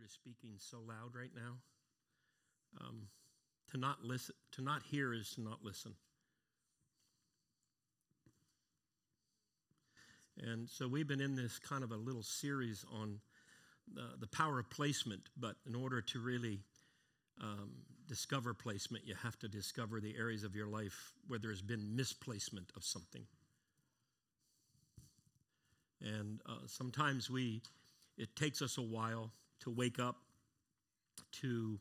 Spirit is speaking so loud right now. Um, to not listen, to not hear is to not listen. And so we've been in this kind of a little series on the, the power of placement, but in order to really um, discover placement, you have to discover the areas of your life where there's been misplacement of something. And uh, sometimes we, it takes us a while to wake up to,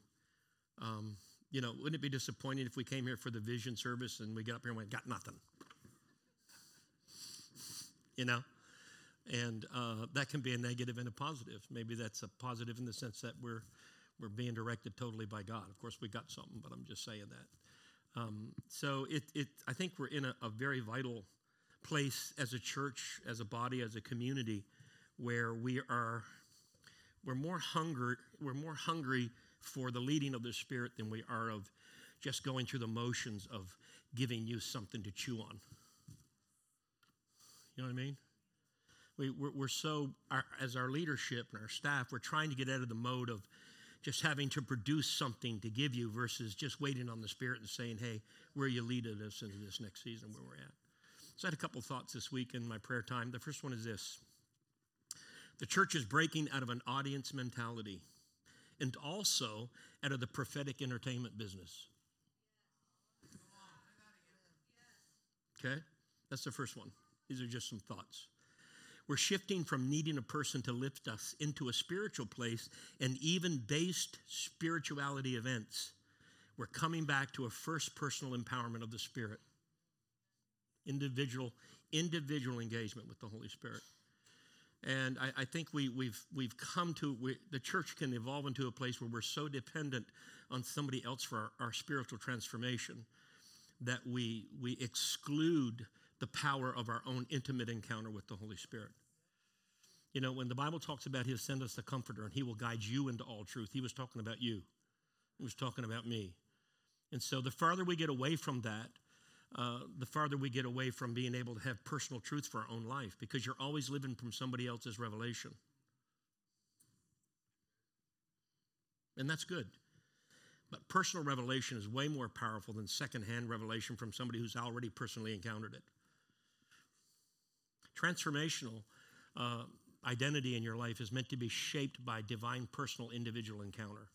um, you know, wouldn't it be disappointing if we came here for the vision service and we get up here and went, got nothing? You know? And uh, that can be a negative and a positive. Maybe that's a positive in the sense that we're, we're being directed totally by God. Of course, we got something, but I'm just saying that. Um, so it, it, I think we're in a, a very vital place as a church, as a body, as a community, where we are we're more hungry we're more hungry for the leading of the Spirit than we are of just going through the motions of giving you something to chew on. You know what I mean? We, we're, we're so, our, as our leadership and our staff, we're trying to get out of the mode of just having to produce something to give you versus just waiting on the Spirit and saying, hey, where you leading us into this next season where we're at. So I had a couple thoughts this week in my prayer time. The first one is this the church is breaking out of an audience mentality and also out of the prophetic entertainment business. Okay? That's the first one. These are just some thoughts. We're shifting from needing a person to lift us into a spiritual place and even based spirituality events. We're coming back to a first personal empowerment of the Spirit. Individual, individual engagement with the Holy Spirit. And I, I think we, we've, we've come to, we, the church can evolve into a place where we're so dependent on somebody else for our, our spiritual transformation that we, we exclude the power of our own intimate encounter with the Holy Spirit. You know, when the Bible talks about He'll send us the Comforter and He will guide you into all truth, He was talking about you. He was talking about me. And so the farther we get away from that, uh, the farther we get away from being able to have personal truth for our own life because you're always living from somebody else's revelation. And that's good. But personal revelation is way more powerful than secondhand revelation from somebody who's already personally encountered it. Transformational uh, identity in your life is meant to be shaped by divine, personal, individual encounter.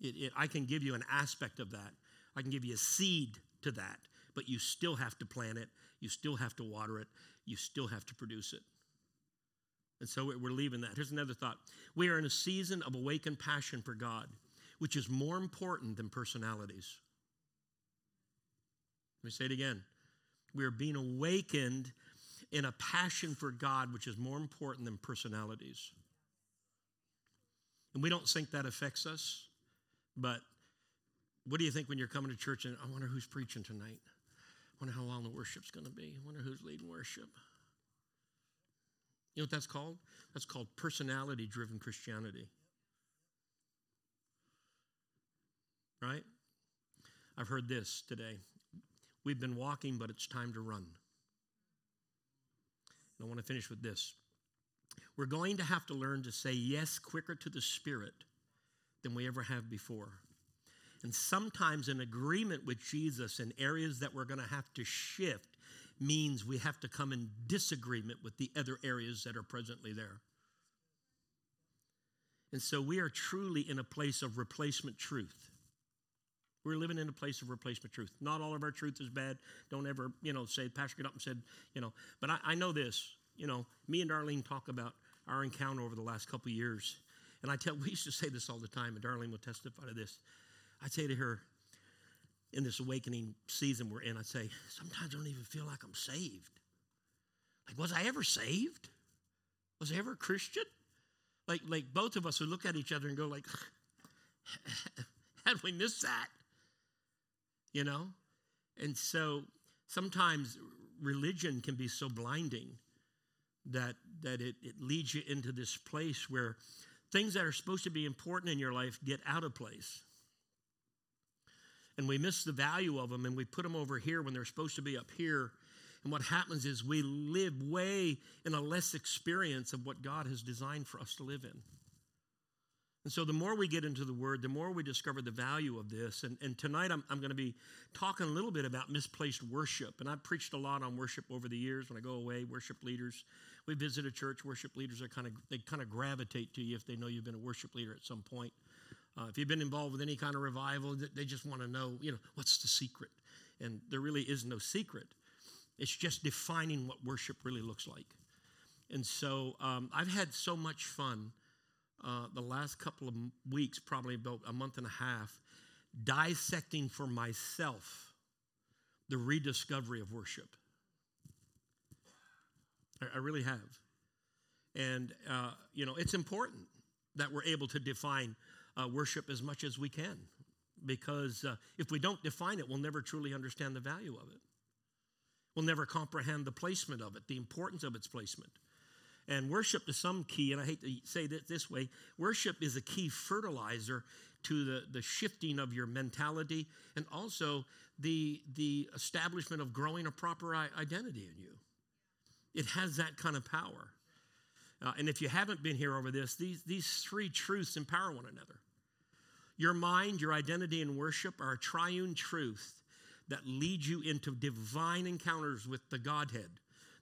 It, it, I can give you an aspect of that. I can give you a seed to that, but you still have to plant it, you still have to water it, you still have to produce it. And so we're leaving that. Here's another thought. We are in a season of awakened passion for God, which is more important than personalities. Let me say it again. We are being awakened in a passion for God, which is more important than personalities. And we don't think that affects us, but what do you think when you're coming to church and I wonder who's preaching tonight? I wonder how long the worship's going to be. I wonder who's leading worship. You know what that's called? That's called personality driven Christianity. Right? I've heard this today. We've been walking, but it's time to run. And I want to finish with this. We're going to have to learn to say yes quicker to the Spirit than we ever have before and sometimes an agreement with Jesus in areas that we're going to have to shift means we have to come in disagreement with the other areas that are presently there. And so we are truly in a place of replacement truth. We're living in a place of replacement truth. Not all of our truth is bad. Don't ever, you know, say, Pastor get up and said, you know, but I, I know this, you know, me and Darlene talk about our encounter over the last couple years. And I tell, we used to say this all the time, and Darlene will testify to this. I'd say to her, in this awakening season we're in, I'd say, sometimes I don't even feel like I'm saved. Like, was I ever saved? Was I ever a Christian? Like, like both of us would look at each other and go, like, how did we miss that? You know? And so sometimes religion can be so blinding that, that it, it leads you into this place where things that are supposed to be important in your life get out of place and we miss the value of them and we put them over here when they're supposed to be up here. And what happens is we live way in a less experience of what God has designed for us to live in. And so the more we get into the Word, the more we discover the value of this. And, and tonight I'm, I'm going to be talking a little bit about misplaced worship. And I've preached a lot on worship over the years. When I go away, worship leaders, we visit a church, worship leaders are kind of, they kind of gravitate to you if they know you've been a worship leader at some point. Uh, if you've been involved with any kind of revival, they just want to know, you know, what's the secret? And there really is no secret. It's just defining what worship really looks like. And so um, I've had so much fun uh, the last couple of weeks, probably about a month and a half, dissecting for myself the rediscovery of worship. I, I really have. And, uh, you know, it's important that we're able to define uh, worship as much as we can because uh, if we don't define it, we'll never truly understand the value of it. We'll never comprehend the placement of it, the importance of its placement. And worship is some key, and I hate to say that this way worship is a key fertilizer to the, the shifting of your mentality and also the, the establishment of growing a proper identity in you. It has that kind of power. Uh, and if you haven't been here over this, these, these three truths empower one another. Your mind, your identity, and worship are a triune truth that leads you into divine encounters with the Godhead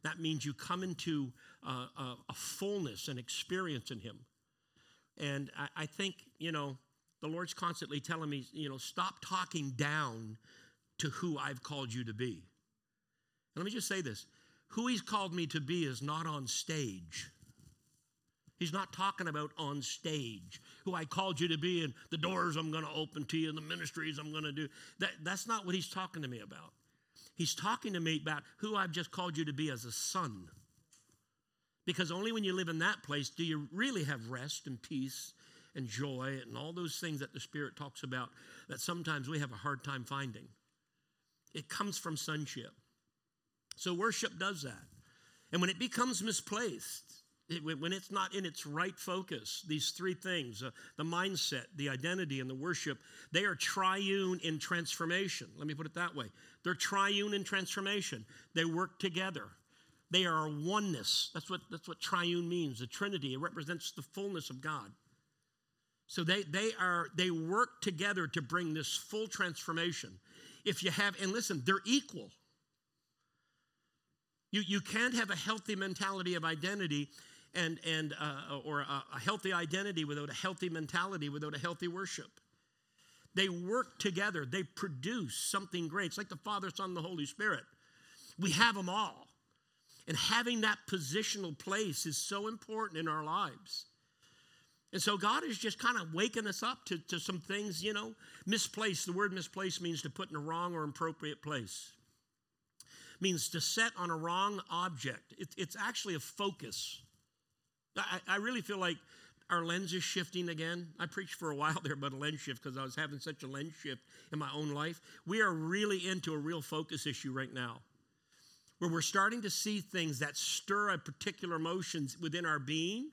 that means you come into uh, a, a, fullness and experience in Him. And I, I think, you know, the Lord's constantly telling me, you know, stop talking down to who I've called you to be. And let me just say this who He's called me to be is not on stage. He's not talking about on stage, who I called you to be and the doors I'm going to open to you and the ministries I'm going to do. That, that's not what he's talking to me about. He's talking to me about who I've just called you to be as a son. Because only when you live in that place do you really have rest and peace and joy and all those things that the Spirit talks about that sometimes we have a hard time finding. It comes from sonship. So worship does that. And when it becomes misplaced, it, when it's not in its right focus, these three things uh, the mindset, the identity, and the worship they are triune in transformation. Let me put it that way. They're triune in transformation, they work together. They are oneness. That's what, that's what triune means. The Trinity, it represents the fullness of God. So they, they are they work together to bring this full transformation. If you have, and listen, they're equal. You, you can't have a healthy mentality of identity and, and uh, or a, a healthy identity without a healthy mentality, without a healthy worship. They work together, they produce something great. It's like the Father, Son, and the Holy Spirit. We have them all. And having that positional place is so important in our lives. And so God is just kind of waking us up to, to some things, you know, misplaced. The word misplaced means to put in a wrong or appropriate place. It means to set on a wrong object. It, it's actually a focus. I, I really feel like our lens is shifting again. I preached for a while there about a lens shift because I was having such a lens shift in my own life. We are really into a real focus issue right now where we're starting to see things that stir a particular emotions within our being.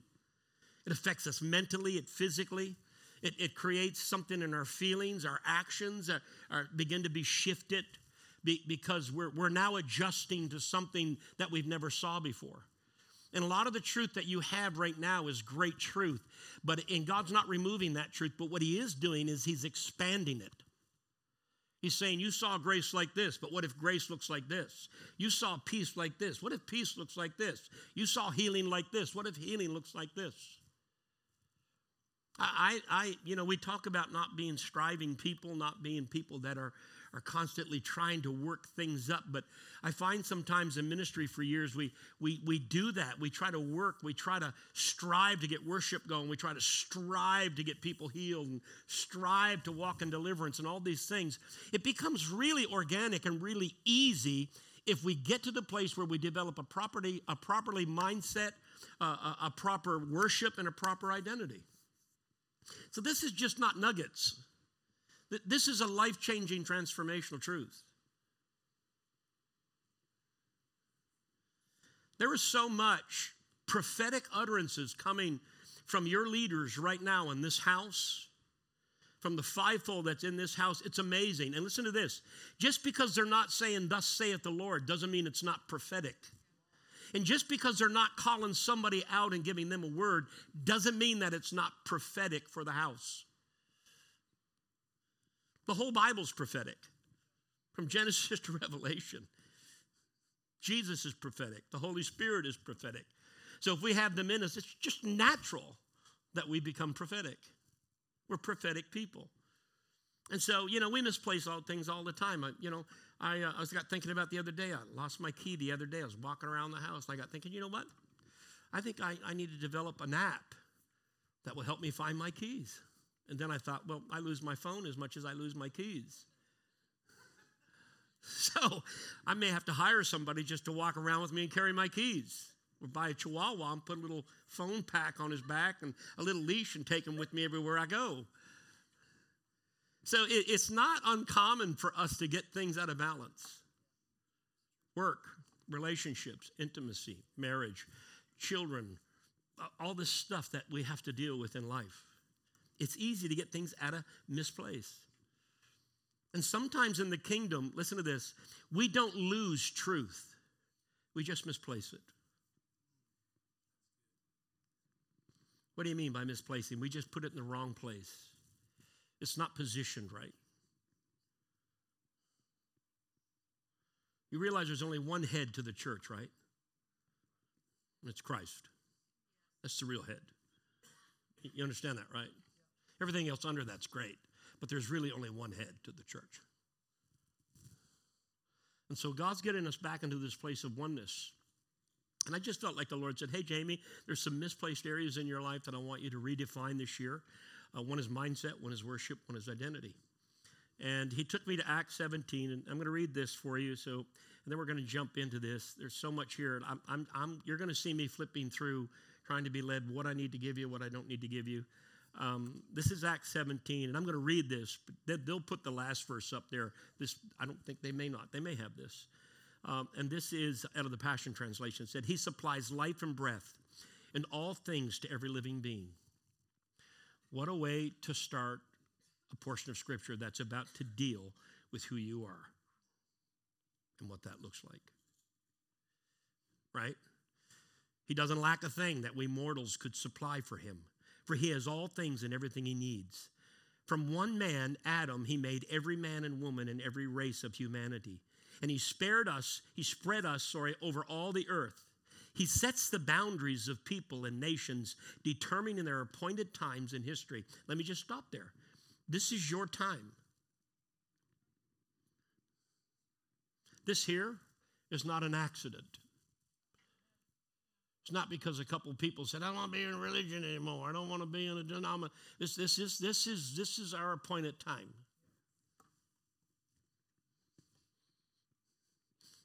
It affects us mentally, it physically. It, it creates something in our feelings, our actions are, are begin to be shifted be, because we're, we're now adjusting to something that we've never saw before. And a lot of the truth that you have right now is great truth. But and God's not removing that truth, but what he is doing is he's expanding it. He's saying, You saw grace like this, but what if grace looks like this? You saw peace like this. What if peace looks like this? You saw healing like this. What if healing looks like this? I, I, you know, we talk about not being striving people, not being people that are are constantly trying to work things up. But I find sometimes in ministry for years, we, we, we do that. We try to work, we try to strive to get worship going, we try to strive to get people healed and strive to walk in deliverance and all these things. It becomes really organic and really easy if we get to the place where we develop a property, a properly mindset, uh, a, a proper worship, and a proper identity. So this is just not nuggets. This is a life changing transformational truth. There is so much prophetic utterances coming from your leaders right now in this house, from the fivefold that's in this house. It's amazing. And listen to this just because they're not saying, Thus saith the Lord, doesn't mean it's not prophetic. And just because they're not calling somebody out and giving them a word doesn't mean that it's not prophetic for the house. The whole Bible's prophetic, from Genesis to Revelation. Jesus is prophetic, the Holy Spirit is prophetic. So if we have them in us, it's just natural that we become prophetic. We're prophetic people. And so, you know, we misplace all things all the time. I, you know, I, uh, I was got thinking about the other day. I lost my key the other day. I was walking around the house. I got thinking, you know what? I think I, I need to develop an app that will help me find my keys. And then I thought, well, I lose my phone as much as I lose my keys. So I may have to hire somebody just to walk around with me and carry my keys. Or buy a chihuahua and put a little phone pack on his back and a little leash and take him with me everywhere I go. So it, it's not uncommon for us to get things out of balance work, relationships, intimacy, marriage, children, all this stuff that we have to deal with in life. It's easy to get things out of misplace. And sometimes in the kingdom, listen to this, we don't lose truth, we just misplace it. What do you mean by misplacing? We just put it in the wrong place. It's not positioned right. You realize there's only one head to the church, right? It's Christ. That's the real head. You understand that, right? Everything else under that's great, but there's really only one head to the church. And so God's getting us back into this place of oneness. And I just felt like the Lord said, Hey, Jamie, there's some misplaced areas in your life that I want you to redefine this year. Uh, one is mindset, one is worship, one is identity. And he took me to Acts 17, and I'm going to read this for you. So, and then we're going to jump into this. There's so much here. I'm, I'm, I'm, you're going to see me flipping through, trying to be led what I need to give you, what I don't need to give you. Um, this is Acts 17, and I'm going to read this. They'll put the last verse up there. This I don't think they may not. They may have this. Um, and this is out of the Passion Translation. It said, He supplies life and breath in all things to every living being. What a way to start a portion of Scripture that's about to deal with who you are and what that looks like. Right? He doesn't lack a thing that we mortals could supply for him, for he has all things and everything he needs. From one man, Adam, he made every man and woman and every race of humanity. And he spared us, he spread us, sorry, over all the earth. He sets the boundaries of people and nations, determining their appointed times in history. Let me just stop there. This is your time. This here is not an accident. It's not because a couple people said, I don't want to be in religion anymore. I don't want to be in a denomination. This, this, is, this, is, this is our appointed time.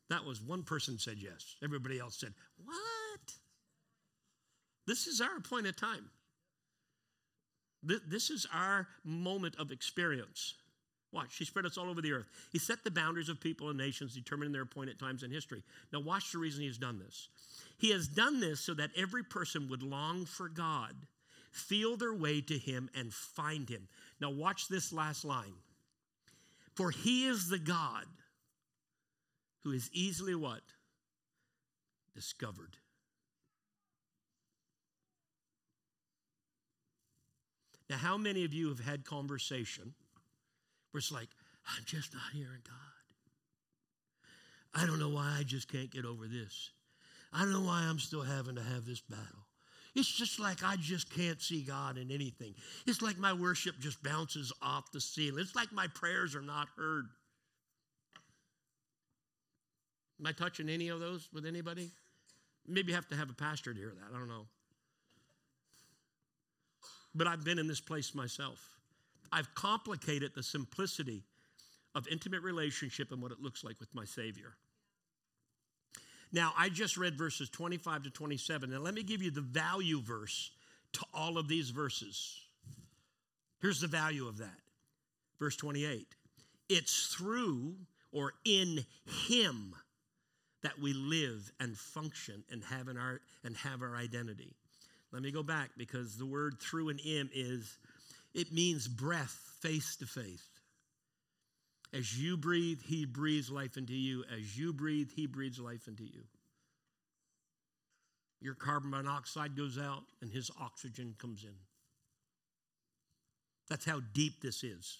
That was one person said yes. Everybody else said, What? This is our appointed time. This is our moment of experience. Watch, he spread us all over the earth. He set the boundaries of people and nations, determining their appointed times in history. Now, watch the reason he has done this. He has done this so that every person would long for God, feel their way to him, and find him. Now, watch this last line. For he is the God who is easily what? Discovered. Now, how many of you have had conversation where it's like, I'm just not hearing God? I don't know why I just can't get over this. I don't know why I'm still having to have this battle. It's just like I just can't see God in anything. It's like my worship just bounces off the ceiling. It's like my prayers are not heard. Am I touching any of those with anybody? Maybe you have to have a pastor to hear that. I don't know. But I've been in this place myself. I've complicated the simplicity of intimate relationship and what it looks like with my Savior. Now, I just read verses 25 to 27. Now, let me give you the value verse to all of these verses. Here's the value of that. Verse 28 It's through or in Him that we live and function and have, an art, and have our identity. Let me go back because the word through and in is, it means breath face to face. As you breathe, he breathes life into you. As you breathe, he breathes life into you. Your carbon monoxide goes out and his oxygen comes in. That's how deep this is.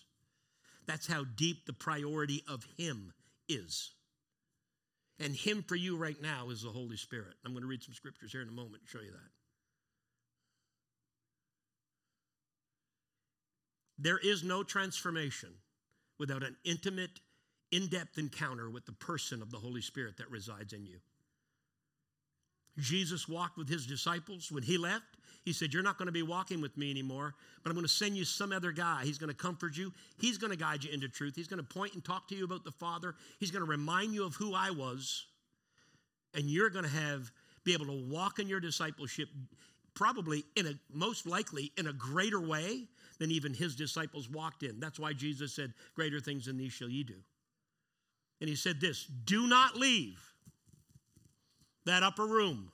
That's how deep the priority of him is. And him for you right now is the Holy Spirit. I'm going to read some scriptures here in a moment and show you that. There is no transformation without an intimate, in depth encounter with the person of the Holy Spirit that resides in you. Jesus walked with his disciples. When he left, he said, You're not going to be walking with me anymore, but I'm going to send you some other guy. He's going to comfort you. He's going to guide you into truth. He's going to point and talk to you about the Father. He's going to remind you of who I was. And you're going to have be able to walk in your discipleship probably in a most likely in a greater way than even his disciples walked in. That's why Jesus said, Greater things than these shall ye do. And he said this do not leave that upper room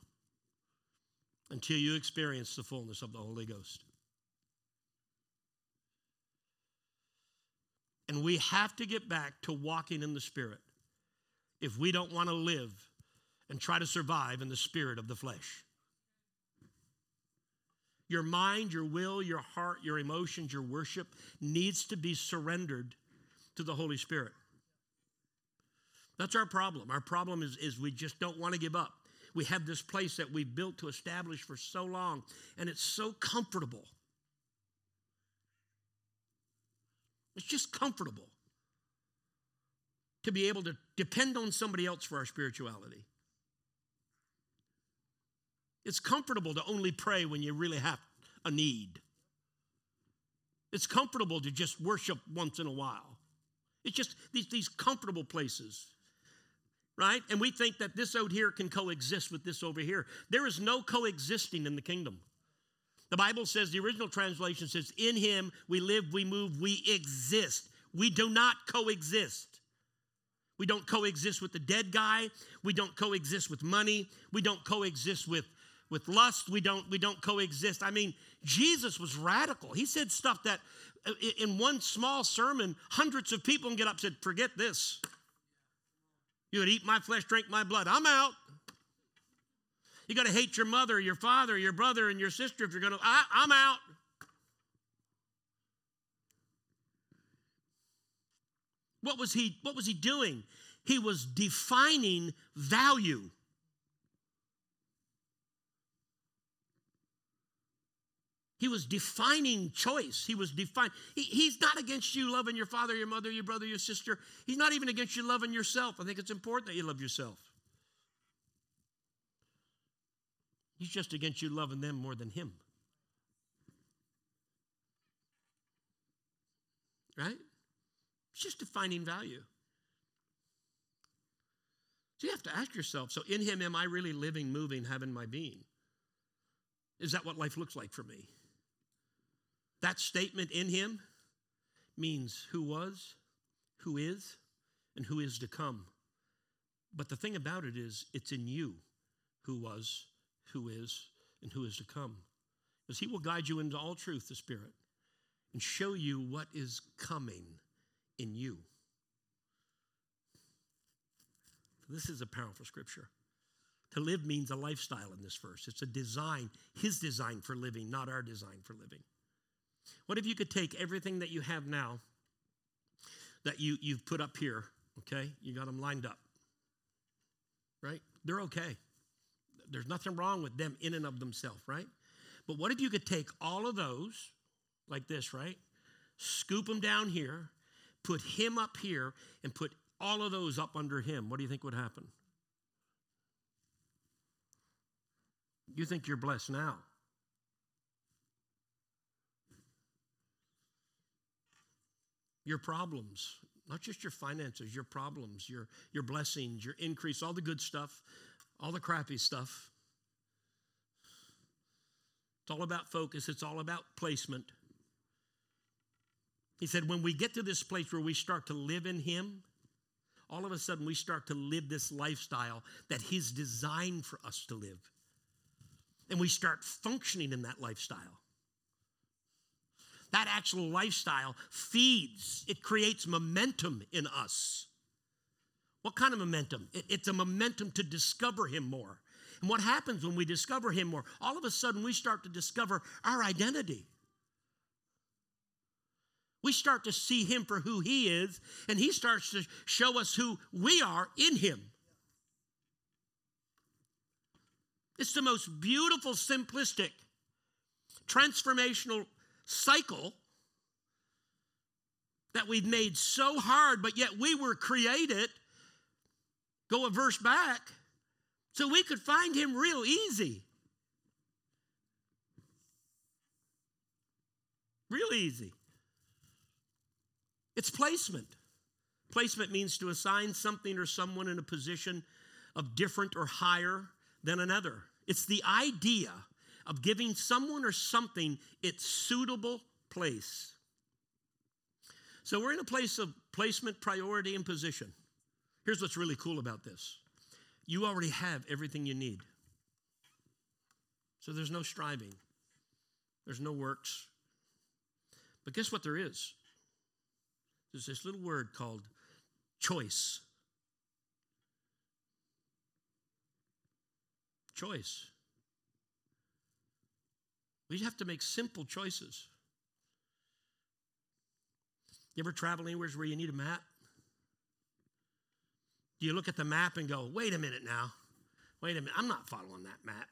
until you experience the fullness of the Holy Ghost. And we have to get back to walking in the Spirit if we don't want to live and try to survive in the spirit of the flesh. Your mind, your will, your heart, your emotions, your worship needs to be surrendered to the Holy Spirit. That's our problem. Our problem is, is we just don't want to give up. We have this place that we've built to establish for so long, and it's so comfortable. It's just comfortable to be able to depend on somebody else for our spirituality. It's comfortable to only pray when you really have a need. It's comfortable to just worship once in a while. It's just these, these comfortable places, right? And we think that this out here can coexist with this over here. There is no coexisting in the kingdom. The Bible says, the original translation says, In him we live, we move, we exist. We do not coexist. We don't coexist with the dead guy. We don't coexist with money. We don't coexist with with lust we don't we don't coexist. I mean jesus was radical. He said stuff that uh, in one small sermon hundreds of people can get up and said forget this. You would eat my flesh drink my blood. I'm out. You got to hate your mother your father your brother and your sister if you're going to i'm out. What was he what was he doing? He was defining value He was defining choice. He was defining. He, he's not against you loving your father, your mother, your brother, your sister. He's not even against you loving yourself. I think it's important that you love yourself. He's just against you loving them more than him. Right? It's just defining value. So you have to ask yourself so, in him, am I really living, moving, having my being? Is that what life looks like for me? That statement in him means who was, who is, and who is to come. But the thing about it is, it's in you who was, who is, and who is to come. Because he will guide you into all truth, the Spirit, and show you what is coming in you. This is a powerful scripture. To live means a lifestyle in this verse. It's a design, his design for living, not our design for living. What if you could take everything that you have now that you, you've put up here, okay? You got them lined up, right? They're okay. There's nothing wrong with them in and of themselves, right? But what if you could take all of those, like this, right? Scoop them down here, put him up here, and put all of those up under him. What do you think would happen? You think you're blessed now. Your problems, not just your finances, your problems, your, your blessings, your increase, all the good stuff, all the crappy stuff. It's all about focus, it's all about placement. He said, when we get to this place where we start to live in Him, all of a sudden we start to live this lifestyle that He's designed for us to live. And we start functioning in that lifestyle that actual lifestyle feeds, it creates momentum in us. What kind of momentum? It's a momentum to discover Him more. And what happens when we discover Him more? All of a sudden, we start to discover our identity. We start to see Him for who He is, and He starts to show us who we are in Him. It's the most beautiful, simplistic, transformational cycle that we've made so hard, but yet we were created. Go a verse back so we could find him real easy. Real easy. It's placement. Placement means to assign something or someone in a position of different or higher than another. It's the idea of giving someone or something its suitable place. So we're in a place of placement, priority, and position. Here's what's really cool about this you already have everything you need. So there's no striving, there's no works. But guess what there is? There's this little word called choice. Choice. We just have to make simple choices. You ever travel anywhere where you need a map? Do you look at the map and go, wait a minute now, wait a minute, I'm not following that map?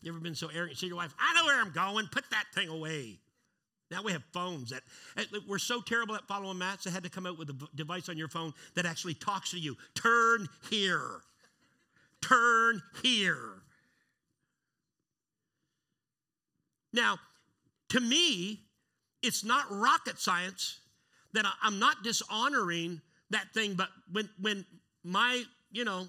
You ever been so arrogant? Say to your wife, I know where I'm going, put that thing away. Now we have phones that eh, we're so terrible at following maps. They had to come out with a device on your phone that actually talks to you. Turn here. Turn here. Now, to me, it's not rocket science that I'm not dishonoring that thing, but when, when my, you know,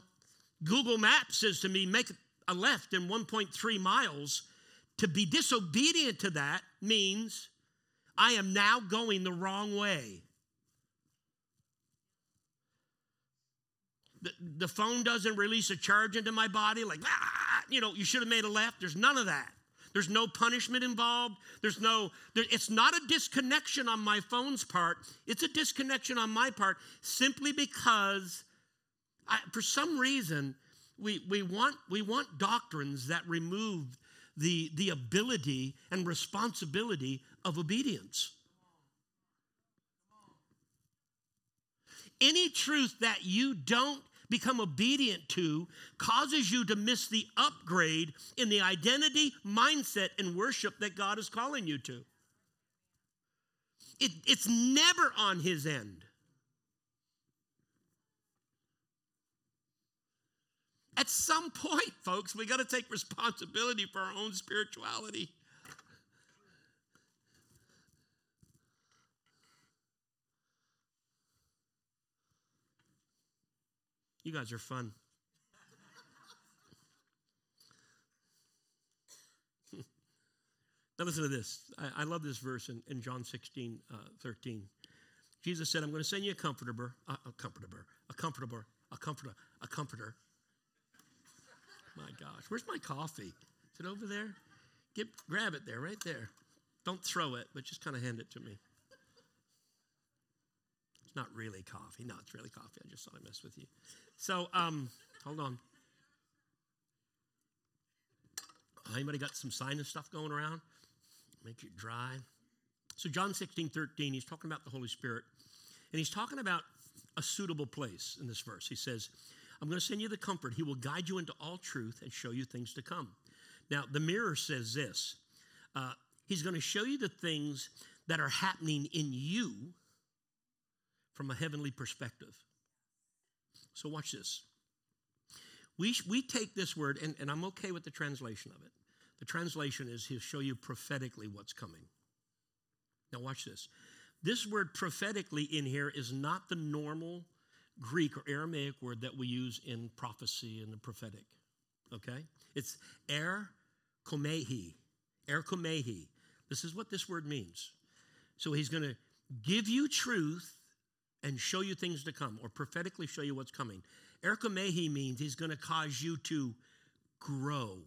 Google Maps says to me, make a left in 1.3 miles, to be disobedient to that means I am now going the wrong way. The, the phone doesn't release a charge into my body like, ah, you know, you should have made a left. There's none of that. There's no punishment involved. There's no, there, it's not a disconnection on my phone's part. It's a disconnection on my part simply because I, for some reason we, we, want, we want doctrines that remove the, the ability and responsibility of obedience. Any truth that you don't become obedient to causes you to miss the upgrade in the identity, mindset, and worship that God is calling you to. It, it's never on His end. At some point, folks, we got to take responsibility for our own spirituality. You guys are fun. now, listen to this. I, I, love this verse in, in John 16, uh, 13. Jesus said, I'm going to send you a comforter, a, a comforter, a comforter, a comforter, a comforter. My gosh, where's my coffee? Is it over there? Get, grab it there, right there. Don't throw it, but just kind of hand it to me. Not really coffee. No, it's really coffee. I just thought I messed with you. So, um, hold on. Anybody got some sinus stuff going around? Make you dry. So, John 16, 13, he's talking about the Holy Spirit. And he's talking about a suitable place in this verse. He says, I'm going to send you the comfort. He will guide you into all truth and show you things to come. Now, the mirror says this uh, He's going to show you the things that are happening in you from a heavenly perspective. So, watch this. We, we take this word, and, and I'm okay with the translation of it. The translation is He'll show you prophetically what's coming. Now, watch this. This word prophetically in here is not the normal Greek or Aramaic word that we use in prophecy and the prophetic. Okay? It's er komehi. Er komehi. This is what this word means. So he's going to give you truth and show you things to come or prophetically show you what's coming. Erikomehi means he's going to cause you to grow.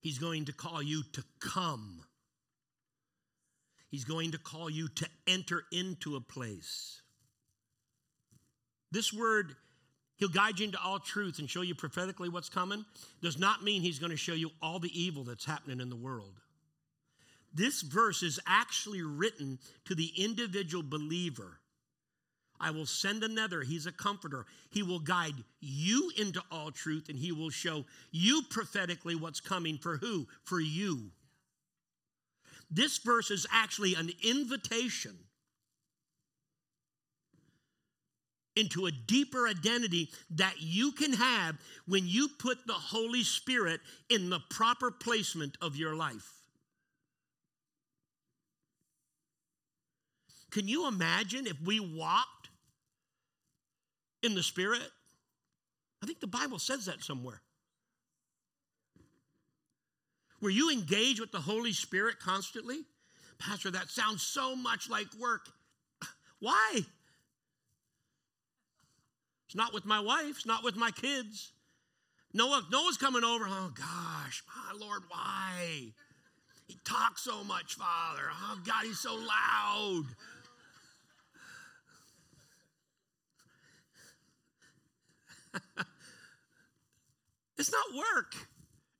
He's going to call you to come. He's going to call you to enter into a place. This word, he'll guide you into all truth and show you prophetically what's coming, does not mean he's going to show you all the evil that's happening in the world. This verse is actually written to the individual believer. I will send another. He's a comforter. He will guide you into all truth and he will show you prophetically what's coming for who? For you. This verse is actually an invitation into a deeper identity that you can have when you put the Holy Spirit in the proper placement of your life. Can you imagine if we walked in the Spirit? I think the Bible says that somewhere. Were you engaged with the Holy Spirit constantly? Pastor, that sounds so much like work. Why? It's not with my wife, it's not with my kids. Noah, Noah's coming over. Oh gosh, my Lord, why? He talks so much, Father. Oh God, he's so loud. it's not work.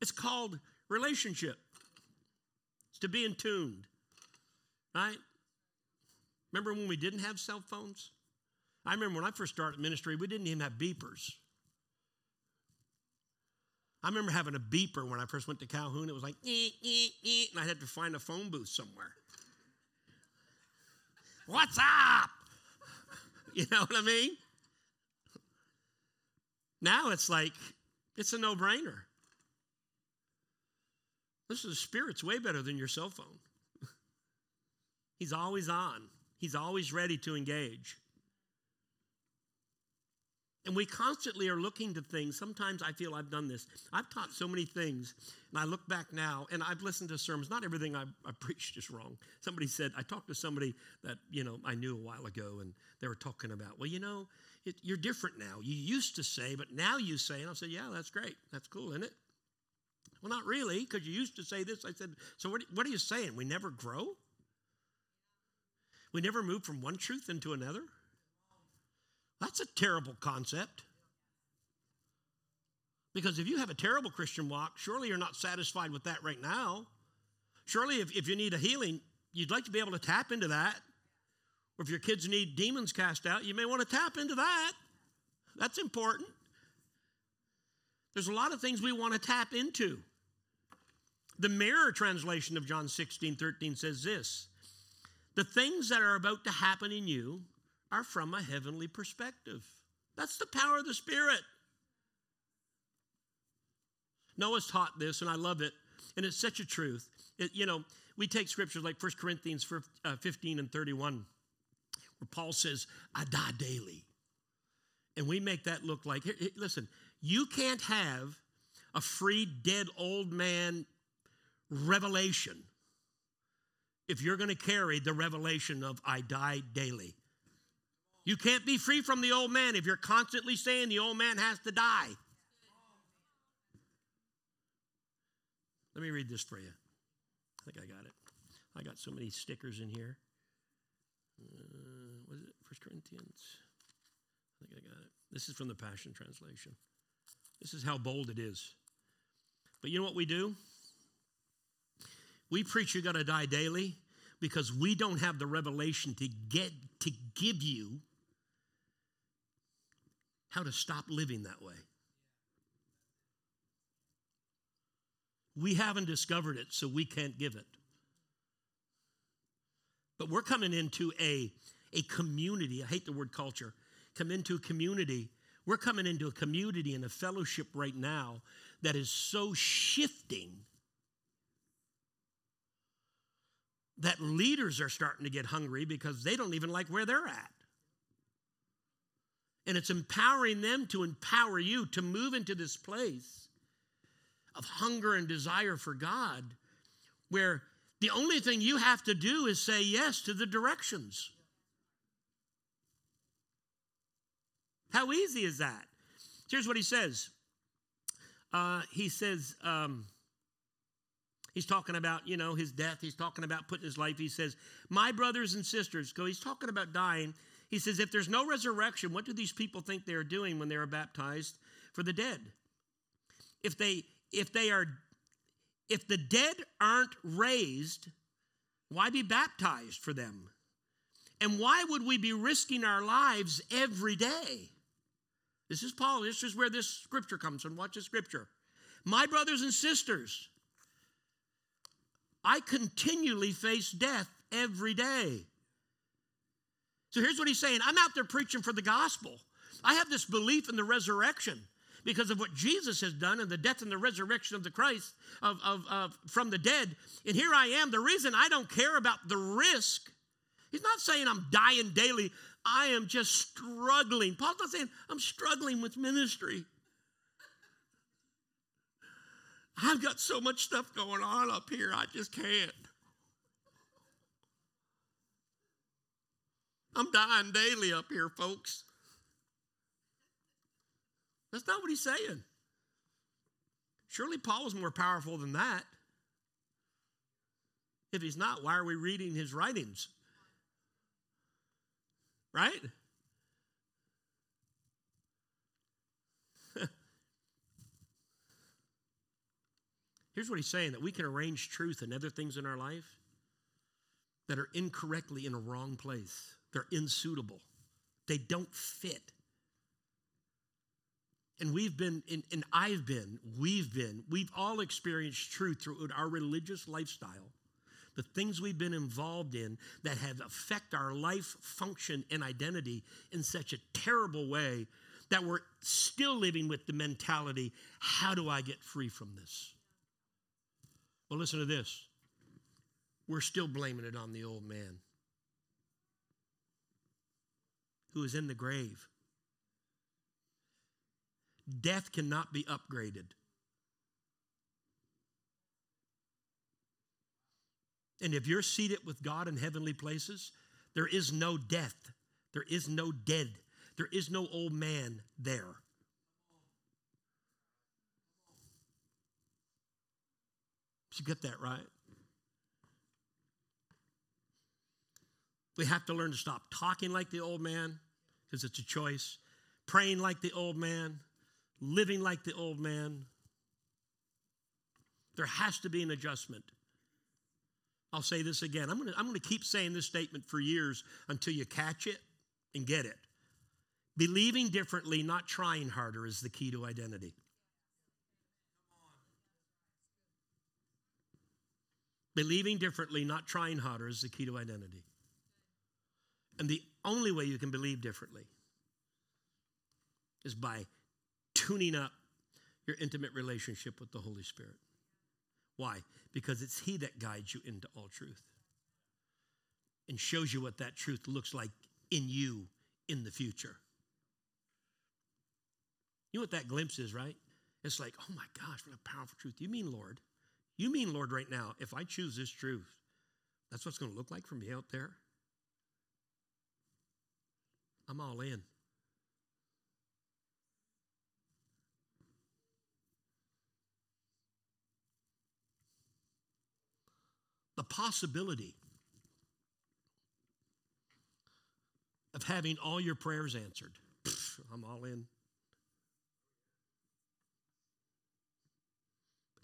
It's called relationship. It's to be in tuned. Right? Remember when we didn't have cell phones? I remember when I first started ministry, we didn't even have beepers. I remember having a beeper when I first went to Calhoun. It was like, ee, ee, ee, and I had to find a phone booth somewhere. What's up? You know what I mean? Now it's like, it's a no brainer. Listen, the Spirit's way better than your cell phone. He's always on, He's always ready to engage. And we constantly are looking to things. Sometimes I feel I've done this. I've taught so many things, and I look back now, and I've listened to sermons. Not everything I, I preached is wrong. Somebody said, I talked to somebody that, you know, I knew a while ago, and they were talking about, well, you know, it, you're different now. You used to say, but now you say. And I said, yeah, that's great. That's cool, isn't it? Well, not really, because you used to say this. I said, so what, what are you saying? We never grow? We never move from one truth into another? That's a terrible concept. Because if you have a terrible Christian walk, surely you're not satisfied with that right now. Surely, if, if you need a healing, you'd like to be able to tap into that. Or if your kids need demons cast out, you may want to tap into that. That's important. There's a lot of things we want to tap into. The mirror translation of John 16, 13 says this The things that are about to happen in you are from a heavenly perspective. That's the power of the Spirit. Noah's taught this, and I love it, and it's such a truth. It, you know, we take scriptures like 1 Corinthians uh, 15 and 31, where Paul says, I die daily. And we make that look like, here, listen, you can't have a free, dead old man revelation if you're going to carry the revelation of I die daily. You can't be free from the old man if you're constantly saying the old man has to die. Let me read this for you. I think I got it. I got so many stickers in here. Uh, Corinthians? I think I got it. This is from the Passion Translation. This is how bold it is. But you know what we do? We preach you got to die daily because we don't have the revelation to get to give you how to stop living that way. We haven't discovered it, so we can't give it. But we're coming into a, a community. I hate the word culture. Come into a community. We're coming into a community and a fellowship right now that is so shifting that leaders are starting to get hungry because they don't even like where they're at. And it's empowering them to empower you to move into this place of hunger and desire for God, where the only thing you have to do is say yes to the directions. How easy is that? Here's what he says. Uh, he says, um, He's talking about, you know, his death. He's talking about putting his life. He says, My brothers and sisters, go, he's talking about dying. He says, If there's no resurrection, what do these people think they are doing when they are baptized for the dead? If they if they are if the dead aren't raised, why be baptized for them? And why would we be risking our lives every day? This is Paul. This is where this scripture comes from. Watch the scripture. My brothers and sisters, I continually face death every day. So here's what he's saying I'm out there preaching for the gospel. I have this belief in the resurrection because of what Jesus has done and the death and the resurrection of the Christ of, of, of, from the dead. And here I am. The reason I don't care about the risk, he's not saying I'm dying daily. I am just struggling. Paul's not saying I'm struggling with ministry. I've got so much stuff going on up here, I just can't. I'm dying daily up here, folks. That's not what he's saying. Surely Paul was more powerful than that. If he's not, why are we reading his writings? Right? Here's what he's saying that we can arrange truth and other things in our life that are incorrectly in a wrong place. They're insuitable, they don't fit. And we've been, and, I've been, we've been, we've all experienced truth through our religious lifestyle. The things we've been involved in that have affect our life function and identity in such a terrible way that we're still living with the mentality how do I get free from this? Well, listen to this. We're still blaming it on the old man who is in the grave. Death cannot be upgraded. And if you're seated with God in heavenly places, there is no death, there is no dead, there is no old man there. you get that right? We have to learn to stop talking like the old man because it's a choice, praying like the old man, living like the old man. There has to be an adjustment. I'll say this again. I'm going to I'm to keep saying this statement for years until you catch it and get it. Believing differently, not trying harder, is the key to identity. Believing differently, not trying harder, is the key to identity. And the only way you can believe differently is by tuning up your intimate relationship with the Holy Spirit. Why? Because it's He that guides you into all truth and shows you what that truth looks like in you in the future. You know what that glimpse is, right? It's like, oh my gosh, what a powerful truth. You mean, Lord, you mean, Lord, right now, if I choose this truth, that's what's going to look like for me out there? I'm all in. Possibility of having all your prayers answered, I'm all in.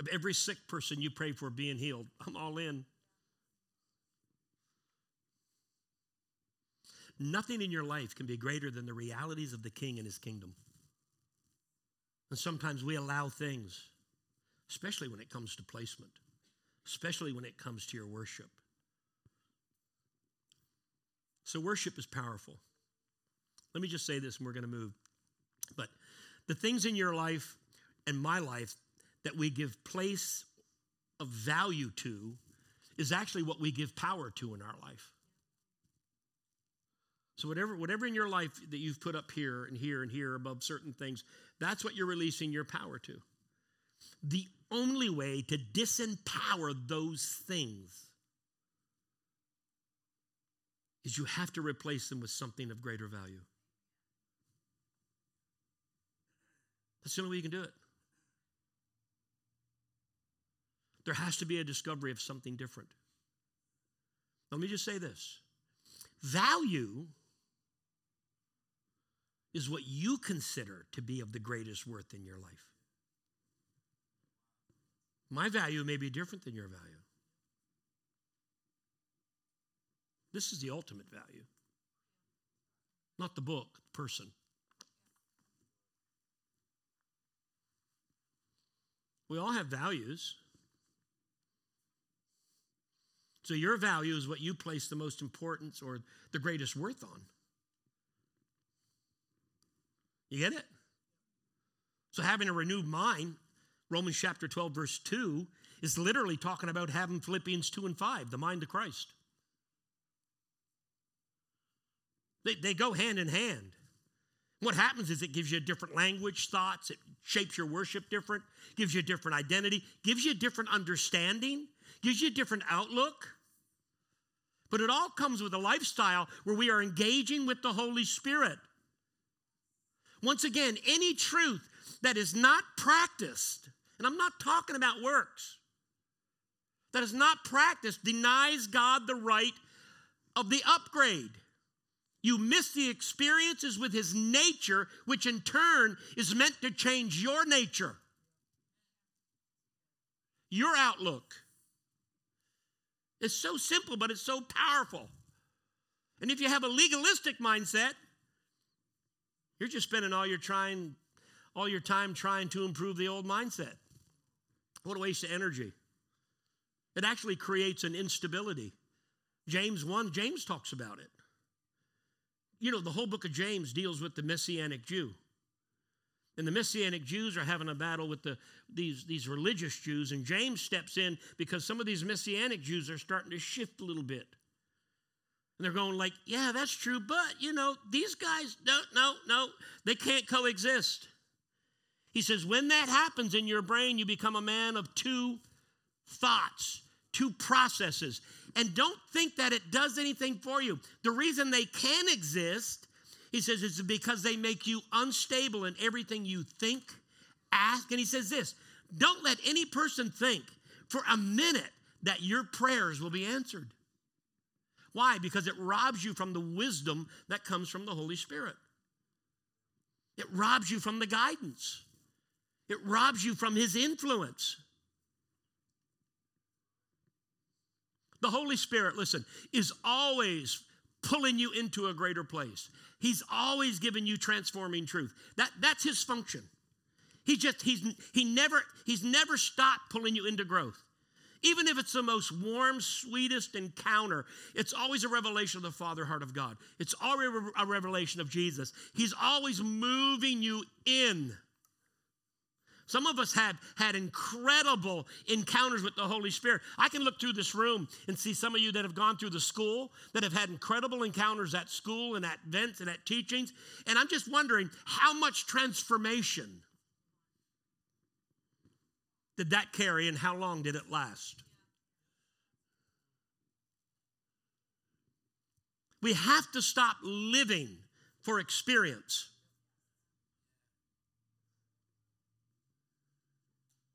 of every sick person you pray for being healed. I'm all in. Nothing in your life can be greater than the realities of the king and his kingdom. And sometimes we allow things, especially when it comes to placement, especially when it comes to your worship. So, worship is powerful. Let me just say this and we're going to move. But the things in your life and my life that we give place of value to is actually what we give power to in our life. So whatever whatever in your life that you've put up here and here and here above certain things, that's what you're releasing your power to. The only way to disempower those things is you have to replace them with something of greater value. That's the only way you can do it. There has to be a discovery of something different. Let me just say this value is what you consider to be of the greatest worth in your life. My value may be different than your value. This is the ultimate value, not the book, the person. We all have values. So your value is what you place the most importance or the greatest worth on. You get it? So having a renewed mind, Romans chapter 12, verse 2, is literally talking about having Philippians 2 and 5, the mind of Christ. They, they go hand in hand. What happens is it gives you a different language, thoughts, it shapes your worship different, gives you a different identity, gives you a different understanding, gives you a different outlook. But it all comes with a lifestyle where we are engaging with the Holy Spirit. Once again, any truth that is not practiced, and I'm not talking about works, that is not practiced denies God the right of the upgrade. You miss the experiences with his nature, which in turn is meant to change your nature, your outlook. It's so simple, but it's so powerful. And if you have a legalistic mindset, you're just spending all your trying, all your time trying to improve the old mindset. What a waste of energy. It actually creates an instability. James 1, James talks about it you know, the whole book of James deals with the Messianic Jew. And the Messianic Jews are having a battle with the, these, these religious Jews. And James steps in because some of these Messianic Jews are starting to shift a little bit. And they're going like, yeah, that's true, but you know, these guys, no, no, no, they can't coexist. He says, when that happens in your brain, you become a man of two thoughts, two processes and don't think that it does anything for you. The reason they can exist, he says, is because they make you unstable in everything you think, ask. And he says this don't let any person think for a minute that your prayers will be answered. Why? Because it robs you from the wisdom that comes from the Holy Spirit. It robs you from the guidance. It robs you from his influence. The Holy Spirit, listen, is always pulling you into a greater place. He's always giving you transforming truth. That, that's his function. He just, he's, he never, he's never stopped pulling you into growth. Even if it's the most warm, sweetest encounter, it's always a revelation of the Father heart of God. It's always a revelation of Jesus. He's always moving you in. Some of us have had incredible encounters with the Holy Spirit. I can look through this room and see some of you that have gone through the school that have had incredible encounters at school and at events and at teachings. And I'm just wondering how much transformation did that carry and how long did it last? We have to stop living for experience.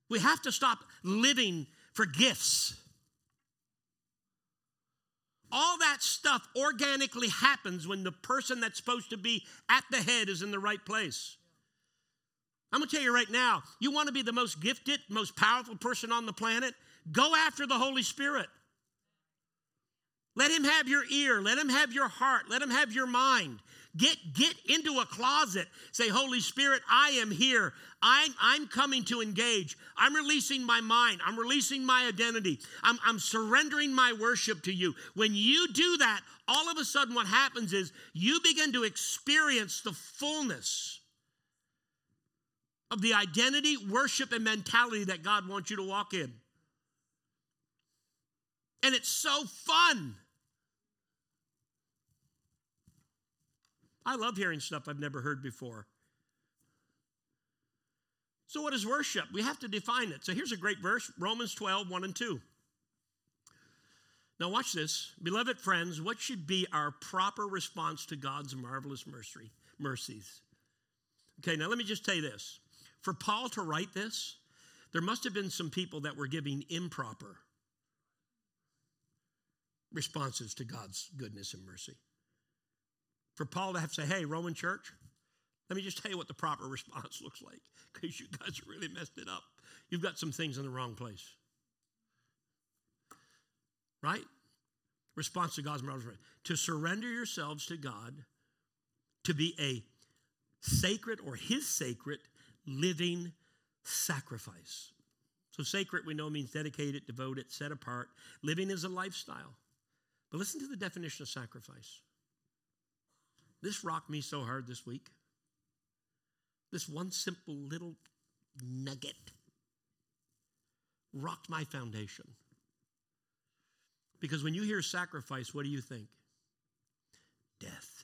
We have to stop living for gifts. All that stuff organically happens when the person that's supposed to be at the head is in the right place. I'm gonna tell you right now you wanna be the most gifted, most powerful person on the planet? Go after the Holy Spirit. Let him have your ear, let him have your heart, let him have your mind. Get, get into a closet. Say, Holy Spirit, I am here. I'm, I'm coming to engage. I'm releasing my mind. I'm releasing my identity. I'm, I'm surrendering my worship to you. When you do that, all of a sudden, what happens is you begin to experience the fullness of the identity, worship, and mentality that God wants you to walk in. And it's so fun. I love hearing stuff I've never heard before. So, what is worship? We have to define it. So, here's a great verse Romans 12, 1 and 2. Now, watch this. Beloved friends, what should be our proper response to God's marvelous mercy, mercies? Okay, now let me just tell you this. For Paul to write this, there must have been some people that were giving improper responses to God's goodness and mercy. For Paul to have to say, hey, Roman church, let me just tell you what the proper response looks like because you guys really messed it up. You've got some things in the wrong place. Right? Response to God's mercy. To surrender yourselves to God, to be a sacred or his sacred living sacrifice. So, sacred we know means dedicated, devoted, set apart. Living is a lifestyle. But listen to the definition of sacrifice. This rocked me so hard this week. This one simple little nugget rocked my foundation. Because when you hear sacrifice, what do you think? Death.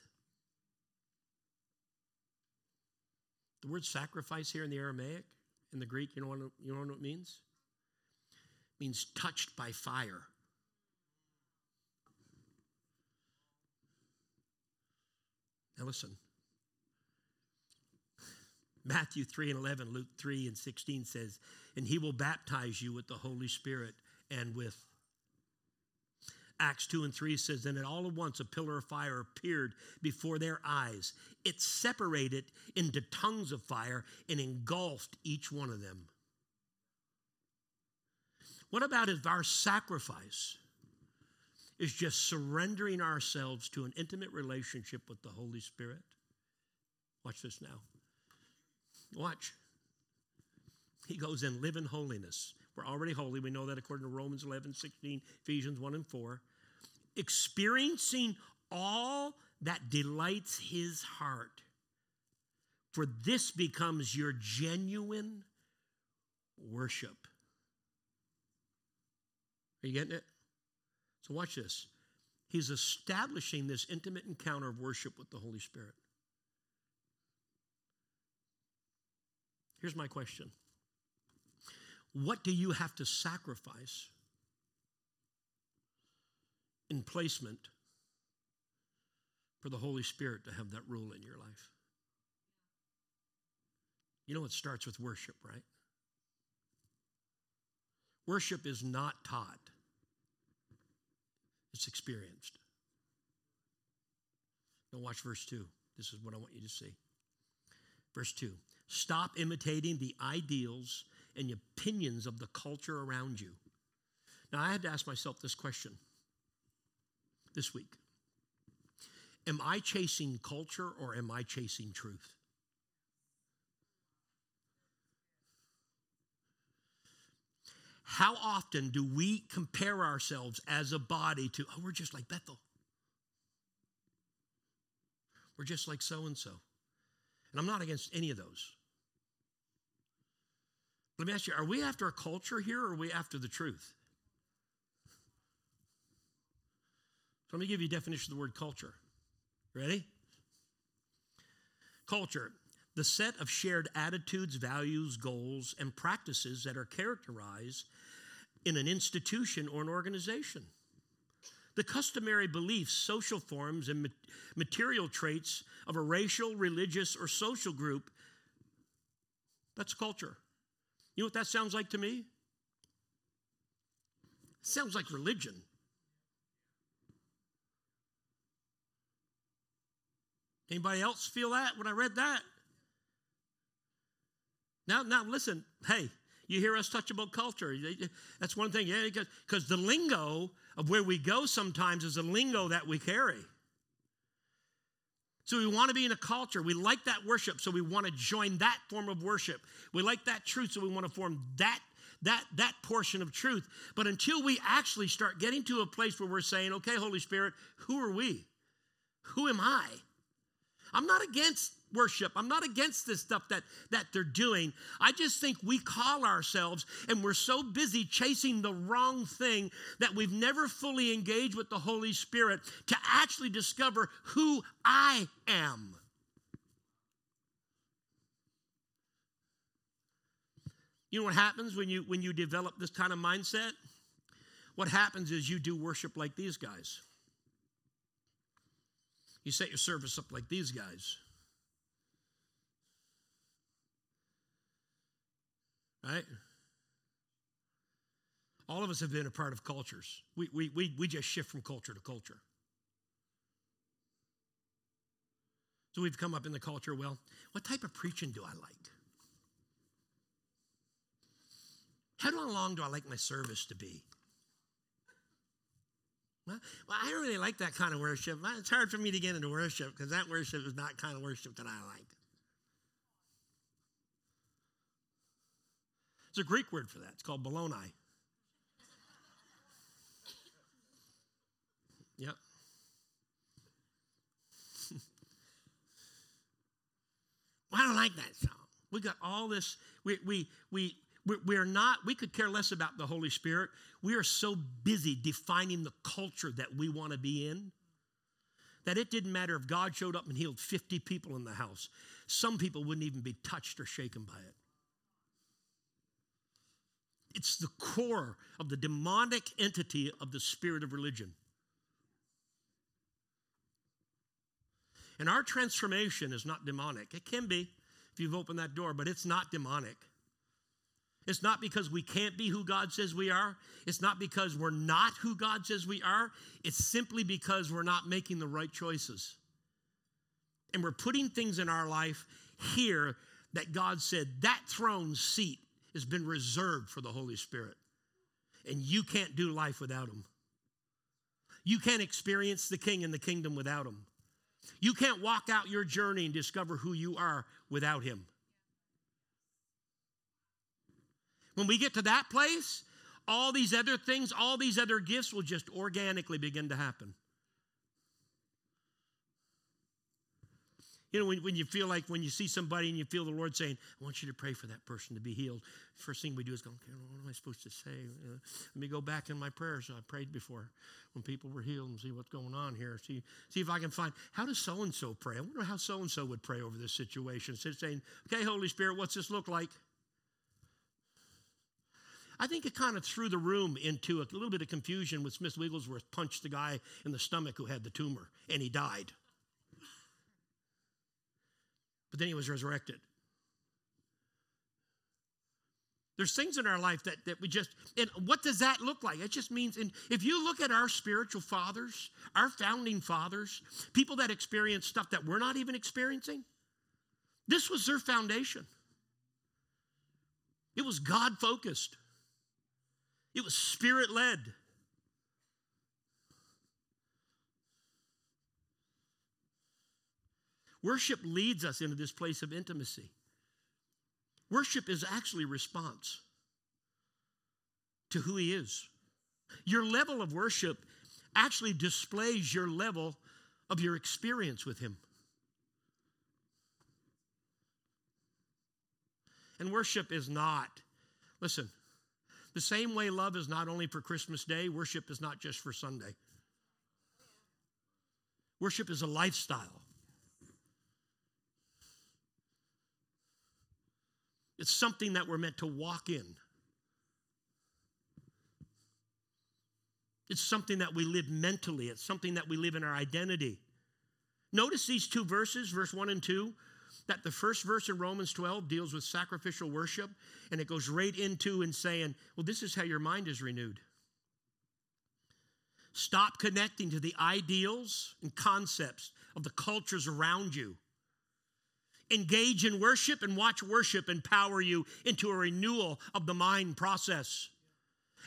The word sacrifice here in the Aramaic, in the Greek, you know what, you know what it means? It means touched by fire. Now listen. Matthew 3 and 11, Luke 3 and 16 says, And he will baptize you with the Holy Spirit and with. Acts 2 and 3 says, And at all at once a pillar of fire appeared before their eyes. It separated into tongues of fire and engulfed each one of them. What about if our sacrifice is just surrendering ourselves to an intimate relationship with the Holy Spirit? Watch this now. Watch. He goes in, live in holiness. We're already holy. We know that according to Romans 11, 16, Ephesians 1 and 4. Experiencing all that delights his heart. For this becomes your genuine worship. Are you getting it? So, watch this. He's establishing this intimate encounter of worship with the Holy Spirit. Here's my question What do you have to sacrifice in placement for the Holy Spirit to have that rule in your life? You know, it starts with worship, right? Worship is not taught, it's experienced. Now, watch verse 2. This is what I want you to see. Verse 2 Stop imitating the ideals and opinions of the culture around you. Now, I had to ask myself this question this week Am I chasing culture or am I chasing truth? How often do we compare ourselves as a body to, oh, we're just like Bethel? We're just like so and so. And I'm not against any of those. Let me ask you are we after a culture here or are we after the truth? So let me give you a definition of the word culture. Ready? Culture, the set of shared attitudes, values, goals, and practices that are characterized in an institution or an organization. The customary beliefs, social forms, and material traits of a racial, religious, or social group that's culture. You know what that sounds like to me? It sounds like religion. Anybody else feel that when I read that? Now, now listen, hey, you hear us touch about culture. That's one thing, yeah, because the lingo of where we go sometimes is a lingo that we carry. So we want to be in a culture. We like that worship, so we want to join that form of worship. We like that truth, so we want to form that that that portion of truth. But until we actually start getting to a place where we're saying, "Okay, Holy Spirit, who are we? Who am I?" I'm not against worship. I'm not against this stuff that, that they're doing. I just think we call ourselves and we're so busy chasing the wrong thing that we've never fully engaged with the Holy Spirit to actually discover who I am. You know what happens when you when you develop this kind of mindset? What happens is you do worship like these guys. You set your service up like these guys. Right? All of us have been a part of cultures. We, we, we, we just shift from culture to culture. So we've come up in the culture well, what type of preaching do I like? How long do I like my service to be? Well, I don't really like that kind of worship. It's hard for me to get into worship because that worship is not kind of worship that I like. There's a Greek word for that. It's called baloney. Yep. well, I don't like that song. We got all this. We we we we are not. We could care less about the Holy Spirit. We are so busy defining the culture that we want to be in that it didn't matter if God showed up and healed 50 people in the house. Some people wouldn't even be touched or shaken by it. It's the core of the demonic entity of the spirit of religion. And our transformation is not demonic. It can be if you've opened that door, but it's not demonic. It's not because we can't be who God says we are. It's not because we're not who God says we are. It's simply because we're not making the right choices. And we're putting things in our life here that God said that throne seat has been reserved for the Holy Spirit. And you can't do life without him. You can't experience the king and the kingdom without him. You can't walk out your journey and discover who you are without him. When we get to that place, all these other things, all these other gifts will just organically begin to happen. You know, when, when you feel like when you see somebody and you feel the Lord saying, I want you to pray for that person to be healed, first thing we do is go, okay, what am I supposed to say? Uh, let me go back in my prayers I prayed before when people were healed and see what's going on here. See, see if I can find, how does so and so pray? I wonder how so and so would pray over this situation. Instead of saying, okay, Holy Spirit, what's this look like? I think it kind of threw the room into a little bit of confusion when Smith Wigglesworth punched the guy in the stomach who had the tumor and he died but then he was resurrected. There's things in our life that, that we just, and what does that look like? It just means, and if you look at our spiritual fathers, our founding fathers, people that experience stuff that we're not even experiencing, this was their foundation. It was God focused, it was spirit led. Worship leads us into this place of intimacy. Worship is actually response to who He is. Your level of worship actually displays your level of your experience with Him. And worship is not, listen, the same way love is not only for Christmas Day, worship is not just for Sunday. Worship is a lifestyle. It's something that we're meant to walk in. It's something that we live mentally, it's something that we live in our identity. Notice these two verses, verse 1 and 2, that the first verse in Romans 12 deals with sacrificial worship, and it goes right into and saying, well, this is how your mind is renewed. Stop connecting to the ideals and concepts of the cultures around you engage in worship and watch worship empower you into a renewal of the mind process.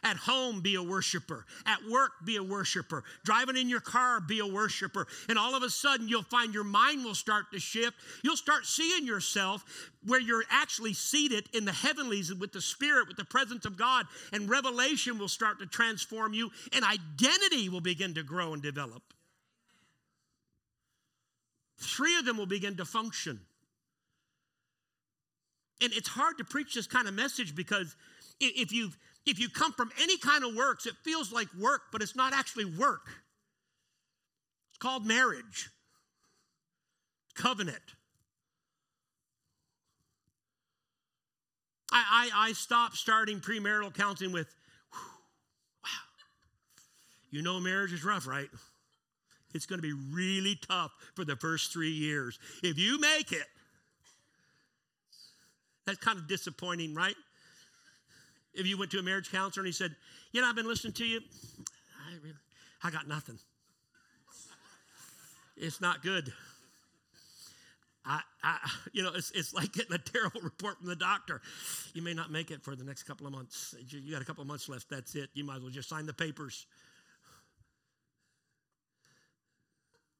At home, be a worshiper. At work, be a worshiper. Driving in your car, be a worshiper. And all of a sudden, you'll find your mind will start to shift. You'll start seeing yourself where you're actually seated in the heavenlies with the Spirit, with the presence of God. And revelation will start to transform you, and identity will begin to grow and develop. Three of them will begin to function. And it's hard to preach this kind of message because if you've if you come from any kind of works, it feels like work, but it's not actually work. It's called marriage, covenant. I, I, I stopped starting premarital counseling with, wow, you know marriage is rough, right? It's going to be really tough for the first three years. If you make it, that's kind of disappointing, right? if you went to a marriage counselor and he said, You know, I've been listening to you, I, really, I got nothing. It's not good. I, I, you know, it's, it's like getting a terrible report from the doctor. You may not make it for the next couple of months. You got a couple of months left. That's it. You might as well just sign the papers.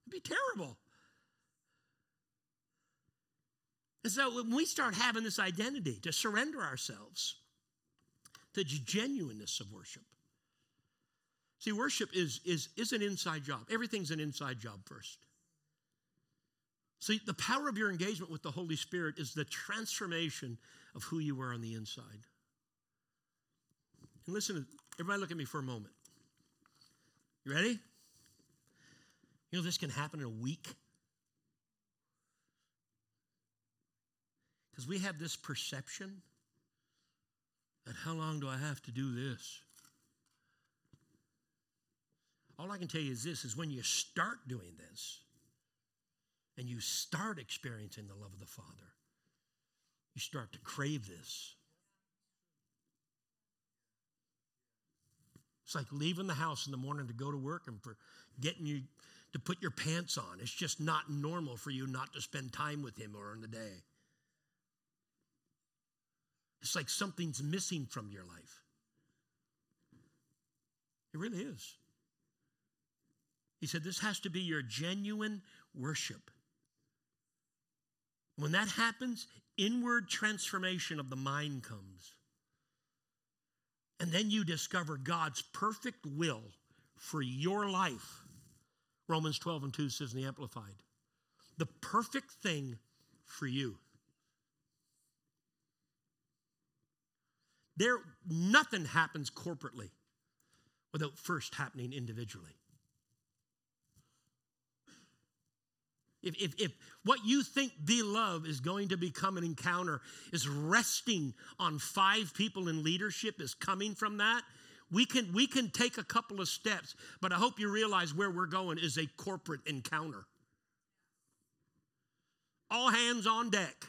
It'd be terrible. And so when we start having this identity to surrender ourselves, to the genuineness of worship. See, worship is, is, is an inside job. Everything's an inside job first. See, the power of your engagement with the Holy Spirit is the transformation of who you are on the inside. And listen, everybody look at me for a moment. You ready? You know, this can happen in a week. Because we have this perception that how long do I have to do this? All I can tell you is this is when you start doing this and you start experiencing the love of the Father, you start to crave this. It's like leaving the house in the morning to go to work and for getting you to put your pants on. It's just not normal for you not to spend time with Him or in the day. It's like something's missing from your life. It really is. He said, This has to be your genuine worship. When that happens, inward transformation of the mind comes. And then you discover God's perfect will for your life. Romans 12 and 2 says in the Amplified, the perfect thing for you. There, nothing happens corporately without first happening individually. If, if, if what you think the love is going to become an encounter is resting on five people in leadership, is coming from that, we can, we can take a couple of steps, but I hope you realize where we're going is a corporate encounter. All hands on deck.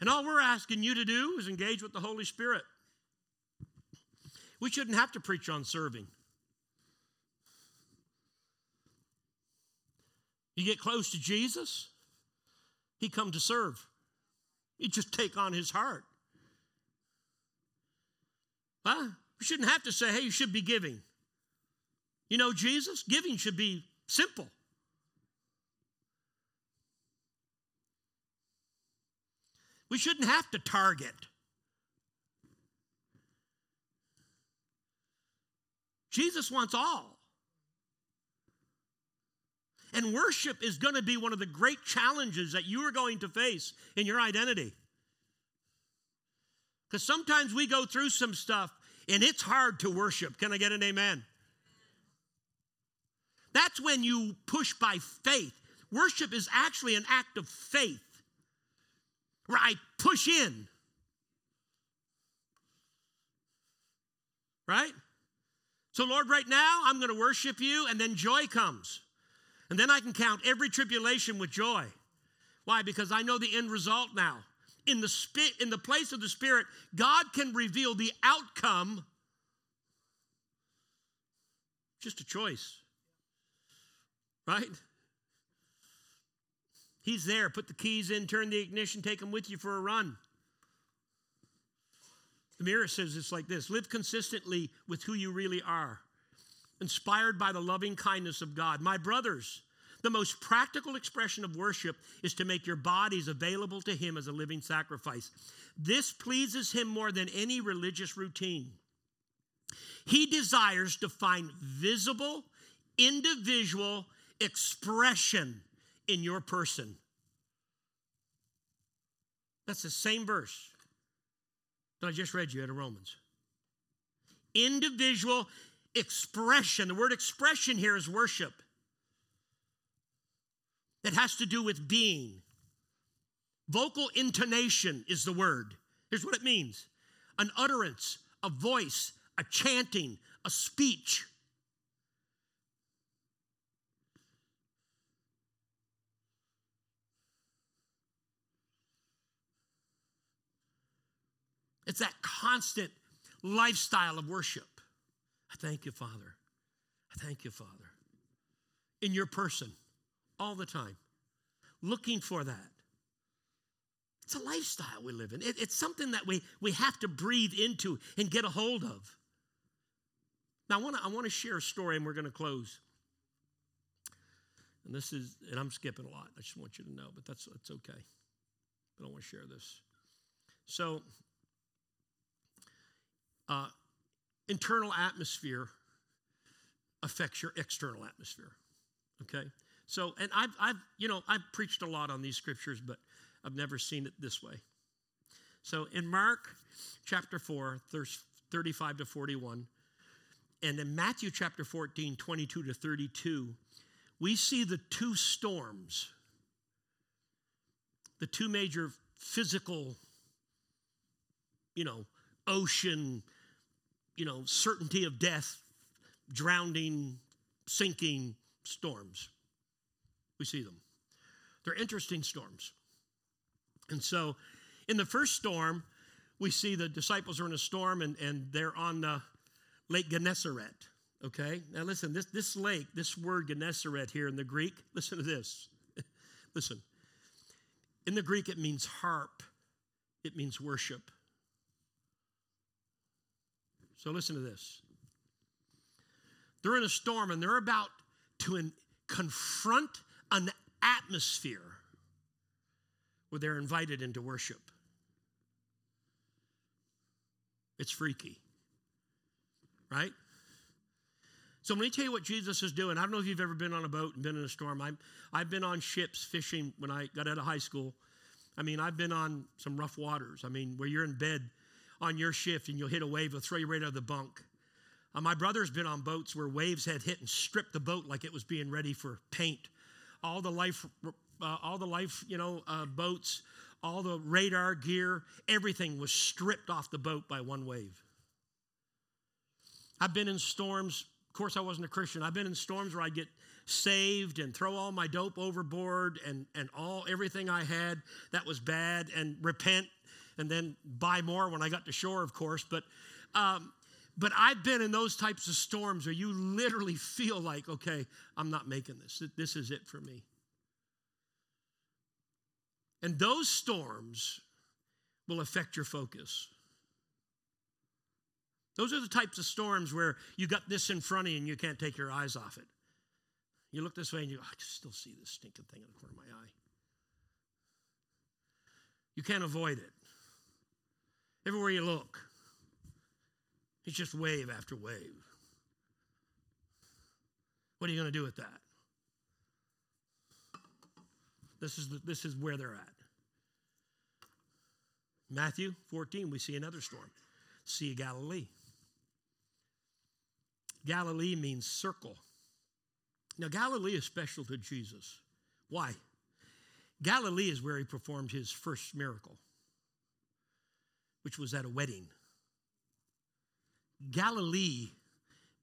And all we're asking you to do is engage with the Holy Spirit. We shouldn't have to preach on serving. You get close to Jesus, He come to serve. You just take on His heart. Huh? We shouldn't have to say, hey, you should be giving. You know, Jesus, giving should be simple. We shouldn't have to target. Jesus wants all. And worship is going to be one of the great challenges that you are going to face in your identity. Because sometimes we go through some stuff and it's hard to worship. Can I get an amen? That's when you push by faith. Worship is actually an act of faith where I push in. Right? So, Lord, right now I'm going to worship you, and then joy comes. And then I can count every tribulation with joy. Why? Because I know the end result now. In the, spi- in the place of the Spirit, God can reveal the outcome. Just a choice. Right? He's there. Put the keys in, turn the ignition, take them with you for a run. The mirror says it's like this live consistently with who you really are, inspired by the loving kindness of God. My brothers, the most practical expression of worship is to make your bodies available to Him as a living sacrifice. This pleases Him more than any religious routine. He desires to find visible, individual expression in your person. That's the same verse that I just read you out of Romans. Individual expression. The word expression here is worship. It has to do with being. Vocal intonation is the word. Here's what it means an utterance, a voice, a chanting, a speech. It's that constant lifestyle of worship. I thank you, Father. I thank you, Father. In your person, all the time, looking for that. It's a lifestyle we live in. It, it's something that we, we have to breathe into and get a hold of. Now, I want to I wanna share a story and we're going to close. And this is, and I'm skipping a lot. I just want you to know, but that's, that's okay. But I want to share this. So, uh, internal atmosphere affects your external atmosphere. Okay? So, and I've, I've, you know, I've preached a lot on these scriptures, but I've never seen it this way. So in Mark chapter 4, 35 to 41, and in Matthew chapter 14, 22 to 32, we see the two storms, the two major physical, you know, ocean, you know, certainty of death, drowning, sinking storms. We see them. They're interesting storms. And so in the first storm, we see the disciples are in a storm and, and they're on the Lake Gennesaret. Okay? Now listen, this, this lake, this word Gennesaret here in the Greek, listen to this. listen. In the Greek, it means harp, it means worship. So listen to this. They're in a storm and they're about to in, confront an atmosphere where they're invited into worship. It's freaky, right? So let me tell you what Jesus is doing. I don't know if you've ever been on a boat and been in a storm. i I've been on ships fishing when I got out of high school. I mean, I've been on some rough waters. I mean, where you're in bed on your shift and you'll hit a wave, it'll throw you right out of the bunk. Uh, my brother's been on boats where waves had hit and stripped the boat like it was being ready for paint. All the life uh, all the life, you know, uh, boats, all the radar gear, everything was stripped off the boat by one wave. I've been in storms. Of course, I wasn't a Christian. I've been in storms where I get saved and throw all my dope overboard and, and all everything I had that was bad and repent and then buy more when I got to shore, of course. But um, but I've been in those types of storms where you literally feel like, okay, I'm not making this. This is it for me. And those storms will affect your focus. Those are the types of storms where you got this in front of you and you can't take your eyes off it. You look this way and you, I can still see this stinking thing in the corner of my eye. You can't avoid it. Everywhere you look, it's just wave after wave. What are you going to do with that? This is, the, this is where they're at. Matthew 14, we see another storm. Sea of Galilee. Galilee means circle. Now, Galilee is special to Jesus. Why? Galilee is where he performed his first miracle, which was at a wedding. Galilee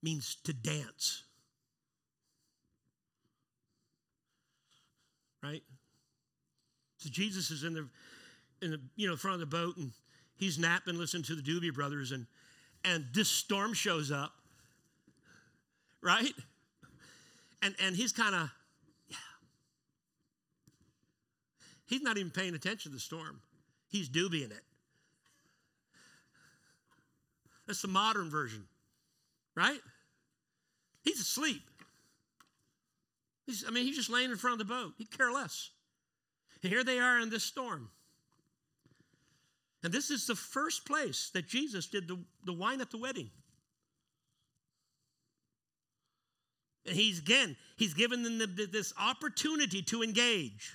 means to dance. Right? So Jesus is in the in the you know front of the boat and he's napping, listening to the Doobie Brothers, and and this storm shows up, right? And and he's kind of yeah. He's not even paying attention to the storm. He's doobieing it. That's the modern version, right? He's asleep. He's, I mean, he's just laying in front of the boat. He care less. And here they are in this storm. And this is the first place that Jesus did the, the wine at the wedding. And he's again, he's given them the, this opportunity to engage.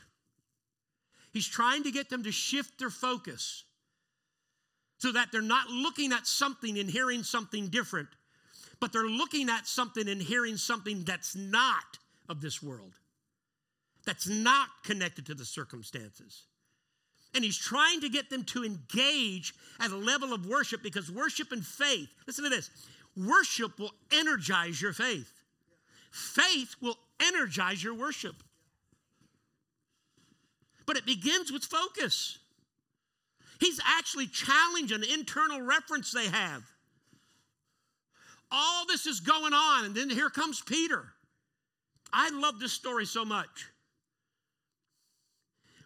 He's trying to get them to shift their focus so that they're not looking at something and hearing something different, but they're looking at something and hearing something that's not of this world, that's not connected to the circumstances. And he's trying to get them to engage at a level of worship because worship and faith, listen to this worship will energize your faith, faith will energize your worship. But it begins with focus. He's actually challenging an internal reference they have. All this is going on, and then here comes Peter. I love this story so much.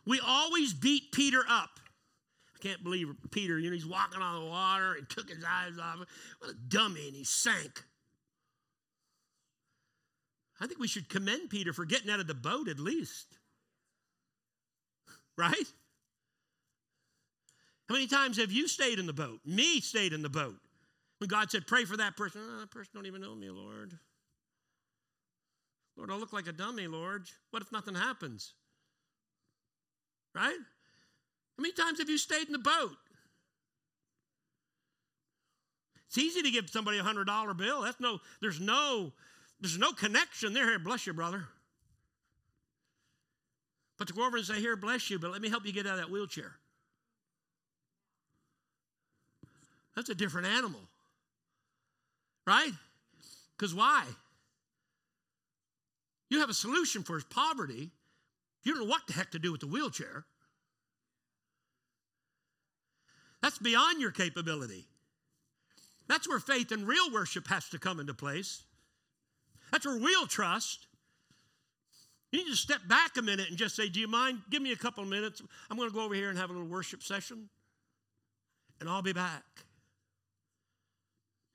We always beat Peter up. I can't believe Peter, you know, he's walking on the water and took his eyes off. What a dummy, and he sank. I think we should commend Peter for getting out of the boat at least. Right? How many times have you stayed in the boat? Me stayed in the boat. When God said, pray for that person, oh, that person don't even know me, Lord. Lord, I look like a dummy, Lord. What if nothing happens? Right? How many times have you stayed in the boat? It's easy to give somebody a hundred dollar bill. That's no, there's no, there's no connection there. Here, bless you, brother. But to go over and say, Here, bless you, but let me help you get out of that wheelchair. That's a different animal. Right? Because why? You have a solution for his poverty. You don't know what the heck to do with the wheelchair. That's beyond your capability. That's where faith and real worship has to come into place. That's where real trust. You need to step back a minute and just say, Do you mind? Give me a couple of minutes. I'm going to go over here and have a little worship session, and I'll be back.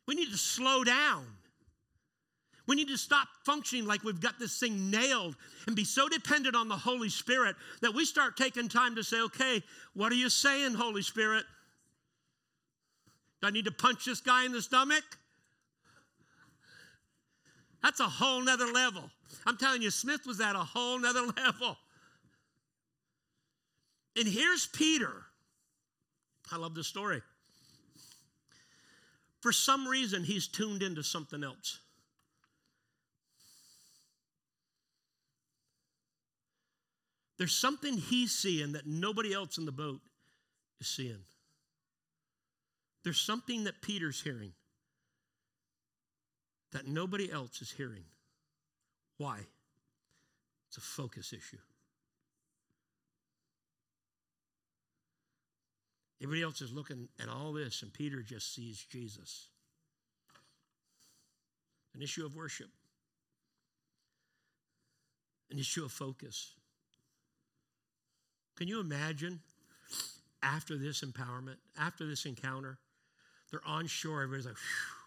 We need to slow down. We need to stop functioning like we've got this thing nailed and be so dependent on the Holy Spirit that we start taking time to say, okay, what are you saying, Holy Spirit? Do I need to punch this guy in the stomach? That's a whole nother level. I'm telling you, Smith was at a whole nother level. And here's Peter. I love this story. For some reason, he's tuned into something else. There's something he's seeing that nobody else in the boat is seeing. There's something that Peter's hearing that nobody else is hearing. Why? It's a focus issue. Everybody else is looking at all this, and Peter just sees Jesus. An issue of worship, an issue of focus. Can you imagine after this empowerment, after this encounter, they're on shore, everybody's like, Phew.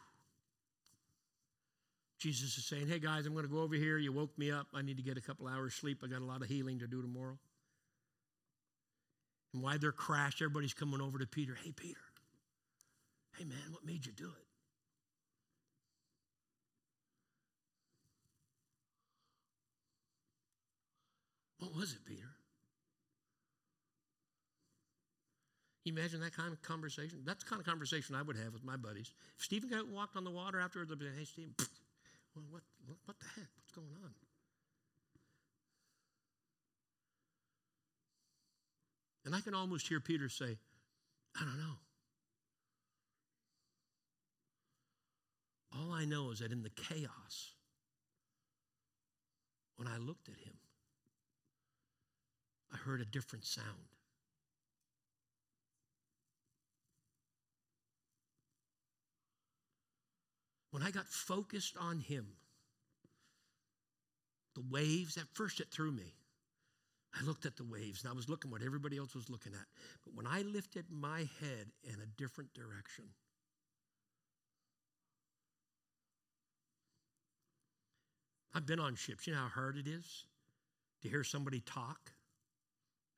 Jesus is saying, Hey guys, I'm going to go over here. You woke me up. I need to get a couple hours sleep. I got a lot of healing to do tomorrow. And why they're crashed, everybody's coming over to Peter. Hey, Peter. Hey, man, what made you do it? What was it, Peter? you imagine that kind of conversation? That's the kind of conversation I would have with my buddies. If Stephen got walked on the water afterwards, I'd be like, hey, Stephen, well, what, what, what the heck? What's going on? And I can almost hear Peter say, I don't know. All I know is that in the chaos, when I looked at him, I heard a different sound. When I got focused on him, the waves, at first it threw me. I looked at the waves and I was looking what everybody else was looking at. But when I lifted my head in a different direction, I've been on ships. You know how hard it is to hear somebody talk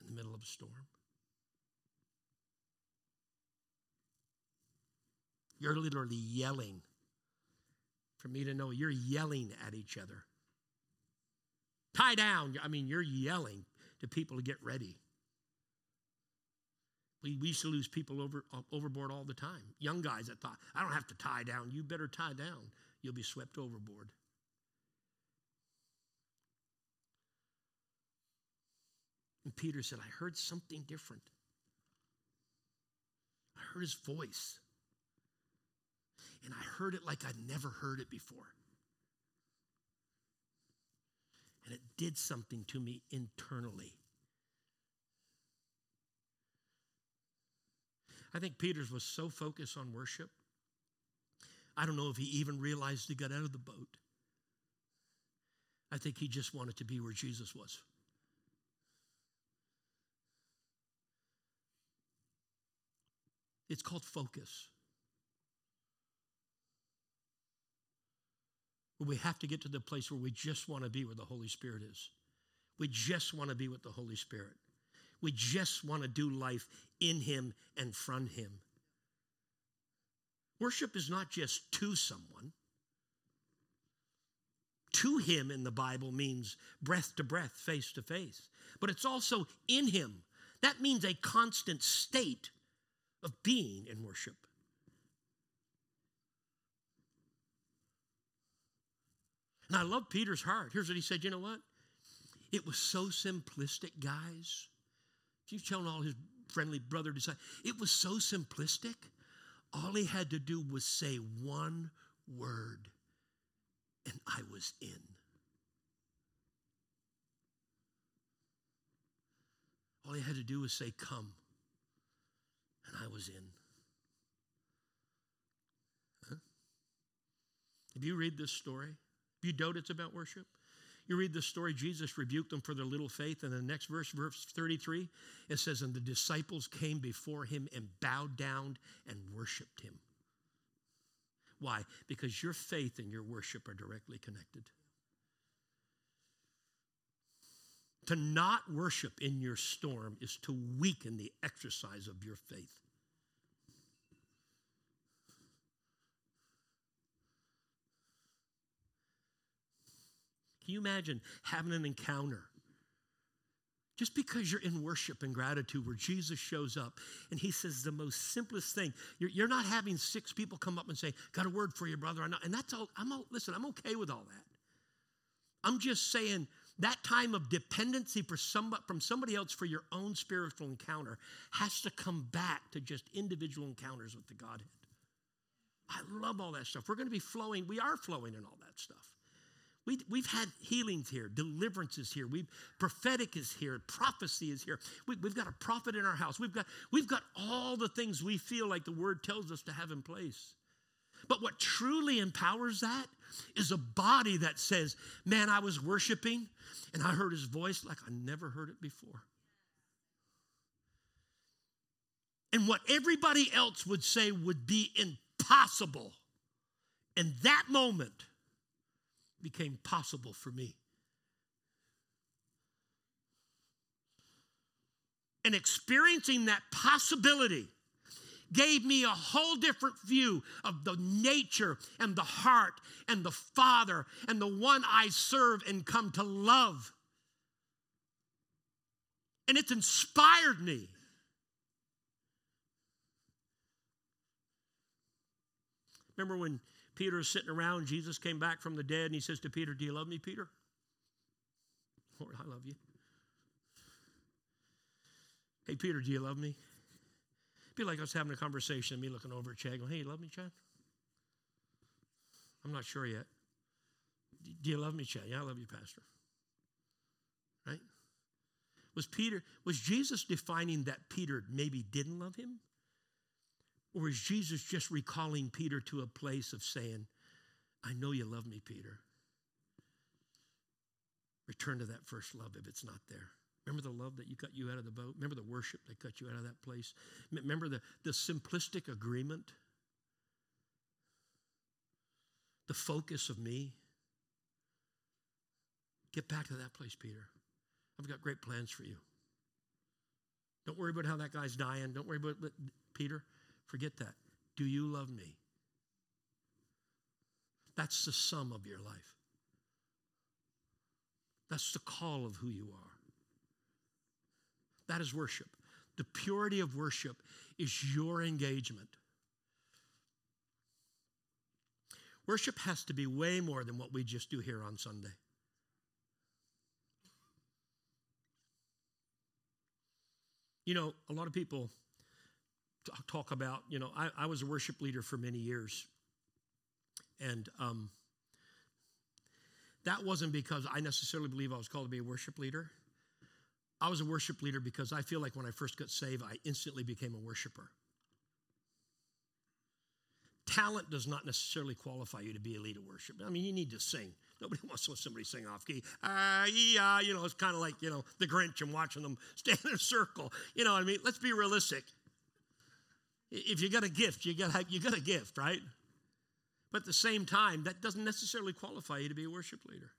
in the middle of a storm? You're literally yelling for me to know you're yelling at each other. Tie down. I mean, you're yelling to people to get ready. We, we used to lose people over, uh, overboard all the time. Young guys that thought, I don't have to tie down. You better tie down. You'll be swept overboard. And Peter said, I heard something different. I heard his voice. And I heard it like I'd never heard it before. And it did something to me internally. I think Peter's was so focused on worship. I don't know if he even realized he got out of the boat. I think he just wanted to be where Jesus was. It's called focus. We have to get to the place where we just want to be where the Holy Spirit is. We just want to be with the Holy Spirit. We just want to do life in Him and from Him. Worship is not just to someone. To Him in the Bible means breath to breath, face to face, but it's also in Him. That means a constant state of being in worship. And I love Peter's heart. Here's what he said you know what? It was so simplistic, guys. He's telling all his friendly brother disciples, it was so simplistic. All he had to do was say one word, and I was in. All he had to do was say, Come, and I was in. Huh? If you read this story, you doubt it's about worship, you read the story, Jesus rebuked them for their little faith. And the next verse, verse 33, it says, And the disciples came before him and bowed down and worshiped him. Why? Because your faith and your worship are directly connected. To not worship in your storm is to weaken the exercise of your faith. Can you imagine having an encounter? Just because you're in worship and gratitude where Jesus shows up and he says the most simplest thing. You're, you're not having six people come up and say, Got a word for you, brother. And that's all, I'm all, listen, I'm okay with all that. I'm just saying that time of dependency for somebody, from somebody else for your own spiritual encounter has to come back to just individual encounters with the Godhead. I love all that stuff. We're going to be flowing, we are flowing in all that stuff. We, we've had healings here, deliverances here. We've prophetic is here, prophecy is here. We, we've got a prophet in our house. We've got, we've got all the things we feel like the word tells us to have in place. But what truly empowers that is a body that says, Man, I was worshiping and I heard his voice like I never heard it before. And what everybody else would say would be impossible in that moment became possible for me. And experiencing that possibility gave me a whole different view of the nature and the heart and the Father and the one I serve and come to love. And it's inspired me. Remember when Peter is sitting around. Jesus came back from the dead and he says to Peter, Do you love me, Peter? Lord, I love you. Hey, Peter, do you love me? It'd be like us having a conversation, me looking over at Chad, going, Hey, you love me, Chad? I'm not sure yet. Do you love me, Chad? Yeah, I love you, Pastor. Right? Was Peter, was Jesus defining that Peter maybe didn't love him? Or is Jesus just recalling Peter to a place of saying, I know you love me, Peter. Return to that first love if it's not there. Remember the love that you got you out of the boat? Remember the worship that got you out of that place? Remember the, the simplistic agreement? The focus of me? Get back to that place, Peter. I've got great plans for you. Don't worry about how that guy's dying. Don't worry about Peter. Forget that. Do you love me? That's the sum of your life. That's the call of who you are. That is worship. The purity of worship is your engagement. Worship has to be way more than what we just do here on Sunday. You know, a lot of people talk about, you know, I, I was a worship leader for many years. And um, that wasn't because I necessarily believe I was called to be a worship leader. I was a worship leader because I feel like when I first got saved, I instantly became a worshiper. talent does not necessarily qualify you to be a leader worship. I mean, you need to sing. Nobody wants to let somebody sing off key. Ah, yeah, you know, it's kind of like, you know, the Grinch and watching them stand in a circle. You know what I mean? Let's be realistic. If you got a gift, you got, you got a gift, right? But at the same time, that doesn't necessarily qualify you to be a worship leader.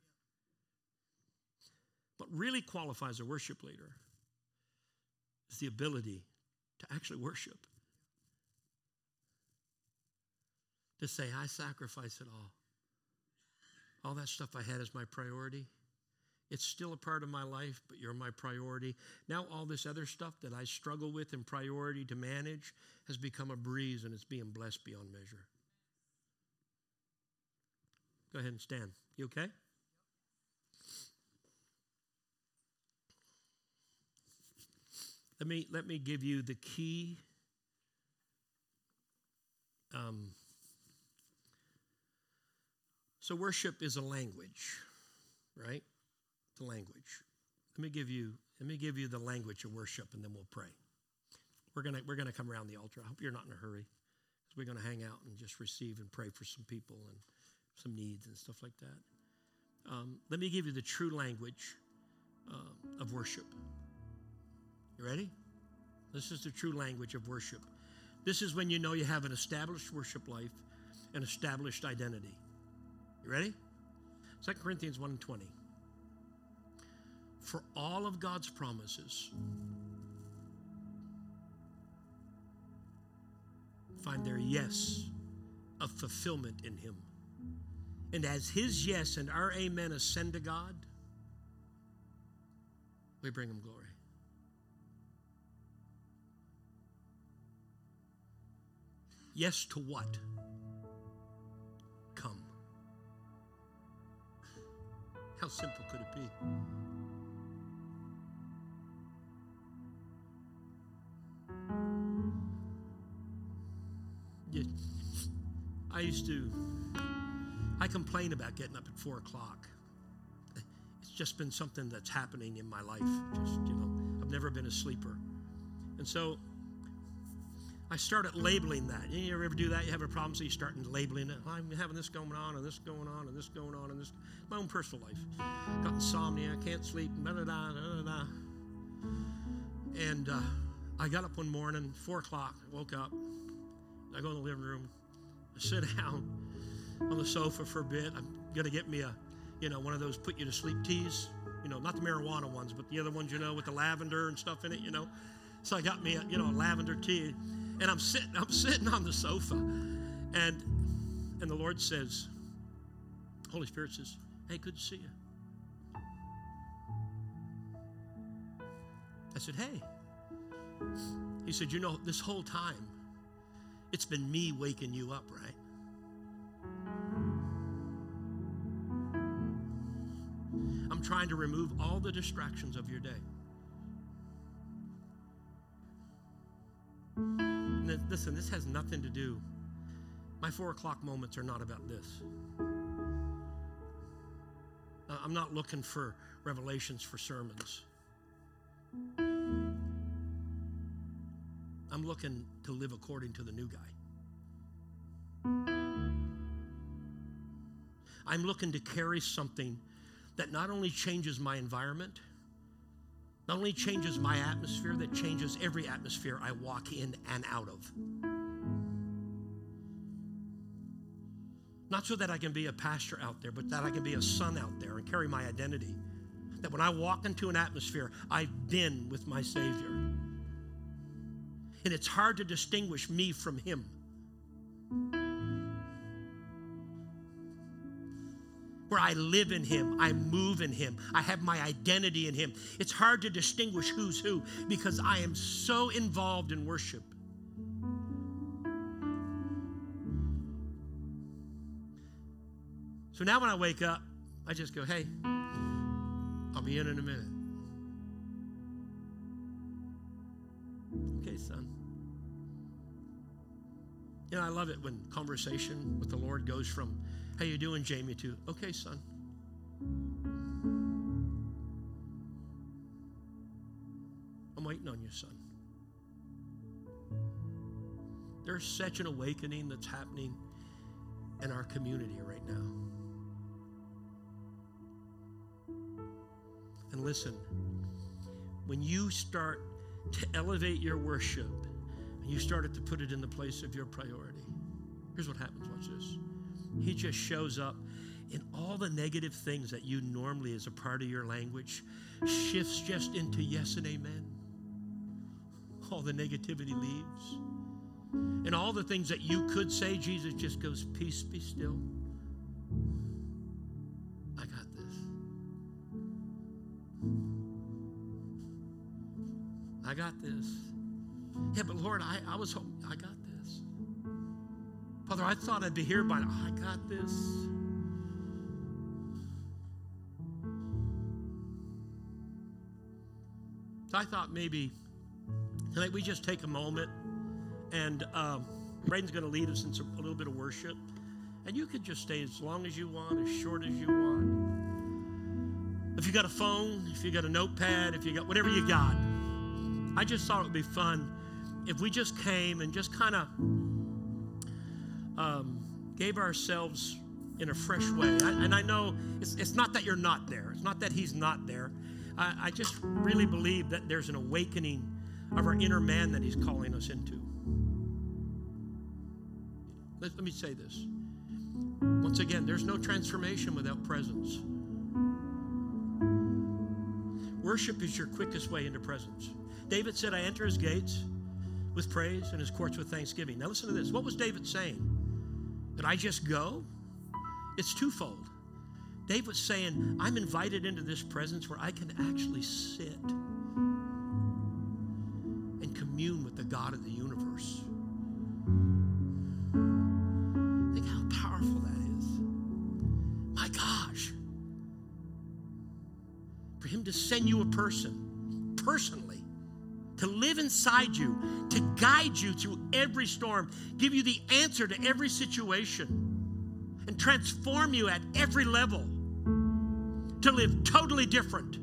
What really qualifies a worship leader is the ability to actually worship. To say, I sacrifice it all. All that stuff I had as my priority. It's still a part of my life, but you're my priority. Now, all this other stuff that I struggle with and priority to manage has become a breeze and it's being blessed beyond measure. Go ahead and stand. You okay? Let me, let me give you the key. Um, so, worship is a language, right? The language. Let me give you, let me give you the language of worship and then we'll pray. We're gonna, we're gonna come around the altar. I hope you're not in a hurry because we're gonna hang out and just receive and pray for some people and some needs and stuff like that. Um, let me give you the true language uh, of worship. You ready? This is the true language of worship. This is when you know you have an established worship life, an established identity. You ready? 2 Corinthians 1 20. For all of God's promises find their yes of fulfillment in Him. And as His yes and our amen ascend to God, we bring Him glory. Yes to what? Come. How simple could it be? I used to, I complain about getting up at four o'clock. It's just been something that's happening in my life. Just, you know, I've never been a sleeper. And so I started labeling that. You ever do that? You have a problem, so you start labeling it. I'm having this going on, and this going on, and this going on, and this. My own personal life. Got insomnia, can't sleep, da da da da da. And uh, I got up one morning, four o'clock, woke up. I go in the living room, sit down on the sofa for a bit. I'm gonna get me a, you know, one of those put you to sleep teas. You know, not the marijuana ones, but the other ones, you know, with the lavender and stuff in it. You know, so I got me a, you know, a lavender tea and I'm sitting, I'm sitting on the sofa, and and the Lord says, Holy Spirit says, Hey, good to see you. I said, Hey. He said, You know, this whole time, it's been me waking you up, right? I'm trying to remove all the distractions of your day. listen, this has nothing to do. My four o'clock moments are not about this. Uh, I'm not looking for revelations for sermons. I'm looking to live according to the new guy. I'm looking to carry something that not only changes my environment, not only changes my atmosphere, that changes every atmosphere I walk in and out of. Not so that I can be a pastor out there, but that I can be a son out there and carry my identity. That when I walk into an atmosphere, I've been with my Savior. And it's hard to distinguish me from Him. where I live in Him, I move in Him, I have my identity in Him. It's hard to distinguish who's who because I am so involved in worship. So now when I wake up, I just go, hey, I'll be in in a minute. Okay, son. You know, I love it when conversation with the Lord goes from how you doing, Jamie? To okay, son. I'm waiting on you, son. There's such an awakening that's happening in our community right now. And listen, when you start to elevate your worship and you started to put it in the place of your priority, here's what happens. Watch this. He just shows up in all the negative things that you normally, as a part of your language, shifts just into yes and amen. All the negativity leaves. And all the things that you could say, Jesus just goes, Peace, be still. Lord, I, I was hoping, I got this. Father, I thought I'd be here by now. I got this. I thought maybe tonight we just take a moment and um, Braden's going to lead us in some, a little bit of worship. And you can just stay as long as you want, as short as you want. If you got a phone, if you got a notepad, if you got whatever you got, I just thought it would be fun if we just came and just kind of um, gave ourselves in a fresh way. I, and I know it's, it's not that you're not there, it's not that he's not there. I, I just really believe that there's an awakening of our inner man that he's calling us into. Let, let me say this. Once again, there's no transformation without presence. Worship is your quickest way into presence. David said, I enter his gates with praise and his courts with thanksgiving. Now, listen to this. What was David saying? That I just go? It's twofold. David was saying, I'm invited into this presence where I can actually sit and commune with the God of the universe. Think how powerful that is. My gosh. For him to send you a person, personally, to live inside you, to guide you through every storm, give you the answer to every situation, and transform you at every level to live totally different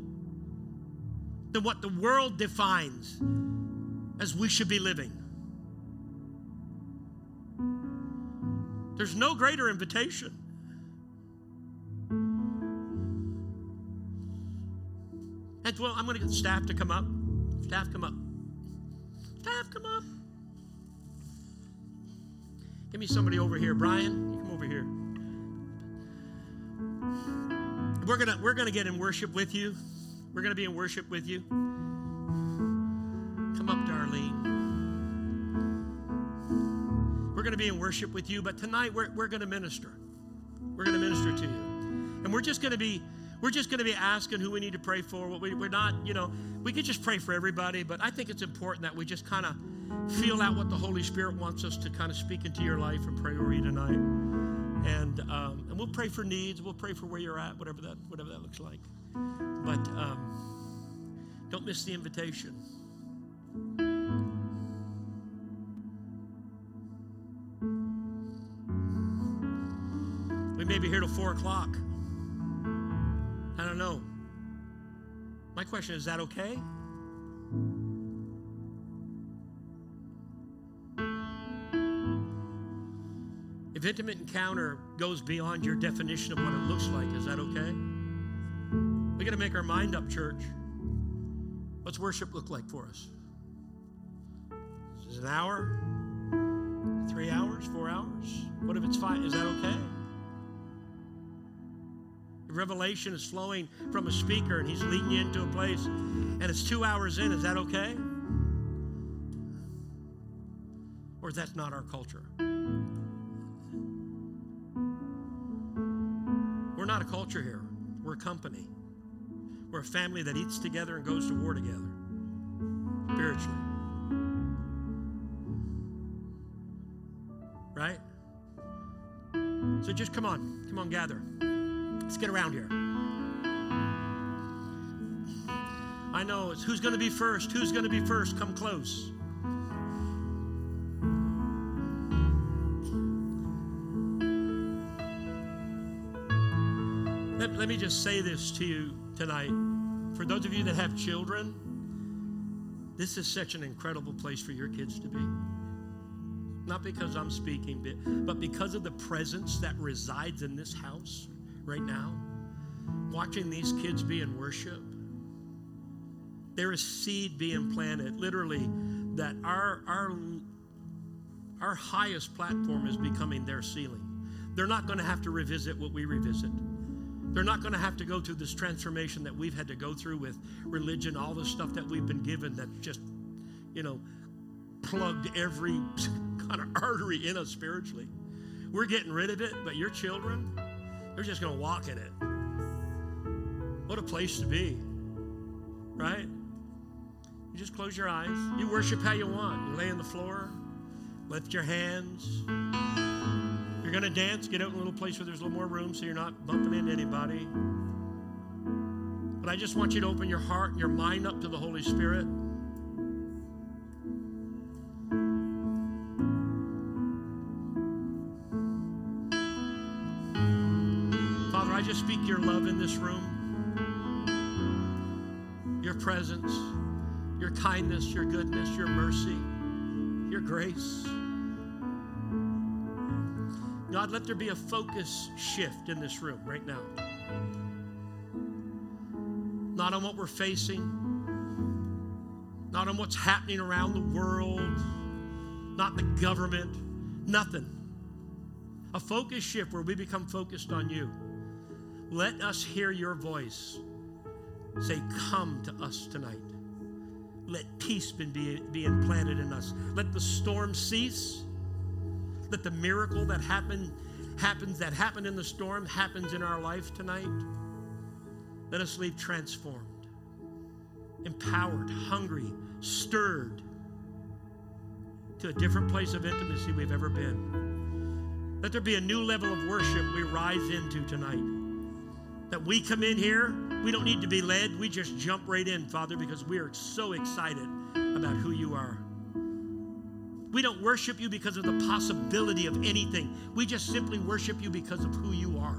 than what the world defines as we should be living. There's no greater invitation. And well, I'm going to get staff to come up. Staff, come up. Staff, come up. Give me somebody over here. Brian, you come over here. We're gonna we're gonna get in worship with you. We're gonna be in worship with you. Come up, Darlene. We're gonna be in worship with you, but tonight we're, we're gonna minister. We're gonna minister to you. And we're just gonna be we're just going to be asking who we need to pray for. We, we're not, you know, we could just pray for everybody, but I think it's important that we just kind of feel out what the Holy Spirit wants us to kind of speak into your life and pray over you tonight. And um, and we'll pray for needs. We'll pray for where you're at, whatever that whatever that looks like. But um, don't miss the invitation. We may be here till four o'clock. I don't know. My question is that okay? If intimate encounter goes beyond your definition of what it looks like, is that okay? We got to make our mind up, church. What's worship look like for us? Is it an hour? Three hours? Four hours? What if it's five? Is that okay? Revelation is flowing from a speaker and he's leading you into a place and it's two hours in, is that okay? Or that's not our culture? We're not a culture here. We're a company. We're a family that eats together and goes to war together spiritually. Right? So just come on. Come on, gather. Let's get around here. I know it's who's going to be first. Who's going to be first? Come close. Let, let me just say this to you tonight. For those of you that have children, this is such an incredible place for your kids to be. not because I'm speaking, but because of the presence that resides in this house right now, watching these kids be in worship. There is seed being planted, literally, that our, our, our highest platform is becoming their ceiling. They're not going to have to revisit what we revisit. They're not going to have to go through this transformation that we've had to go through with religion, all the stuff that we've been given that just, you know, plugged every kind of artery in us spiritually. We're getting rid of it, but your children, they're just going to walk in it. What a place to be, right? You just close your eyes. You worship how you want. You lay on the floor, lift your hands. You're going to dance, get out in a little place where there's a little more room so you're not bumping into anybody. But I just want you to open your heart and your mind up to the Holy Spirit. Just speak your love in this room, your presence, your kindness, your goodness, your mercy, your grace. God, let there be a focus shift in this room right now. Not on what we're facing, not on what's happening around the world, not the government, nothing. A focus shift where we become focused on you. Let us hear your voice say, Come to us tonight. Let peace be, be implanted in us. Let the storm cease Let the miracle that happened happens that happened in the storm happens in our life tonight. Let us leave transformed, empowered, hungry, stirred to a different place of intimacy we've ever been. Let there be a new level of worship we rise into tonight. That we come in here, we don't need to be led, we just jump right in, Father, because we are so excited about who you are. We don't worship you because of the possibility of anything. We just simply worship you because of who you are.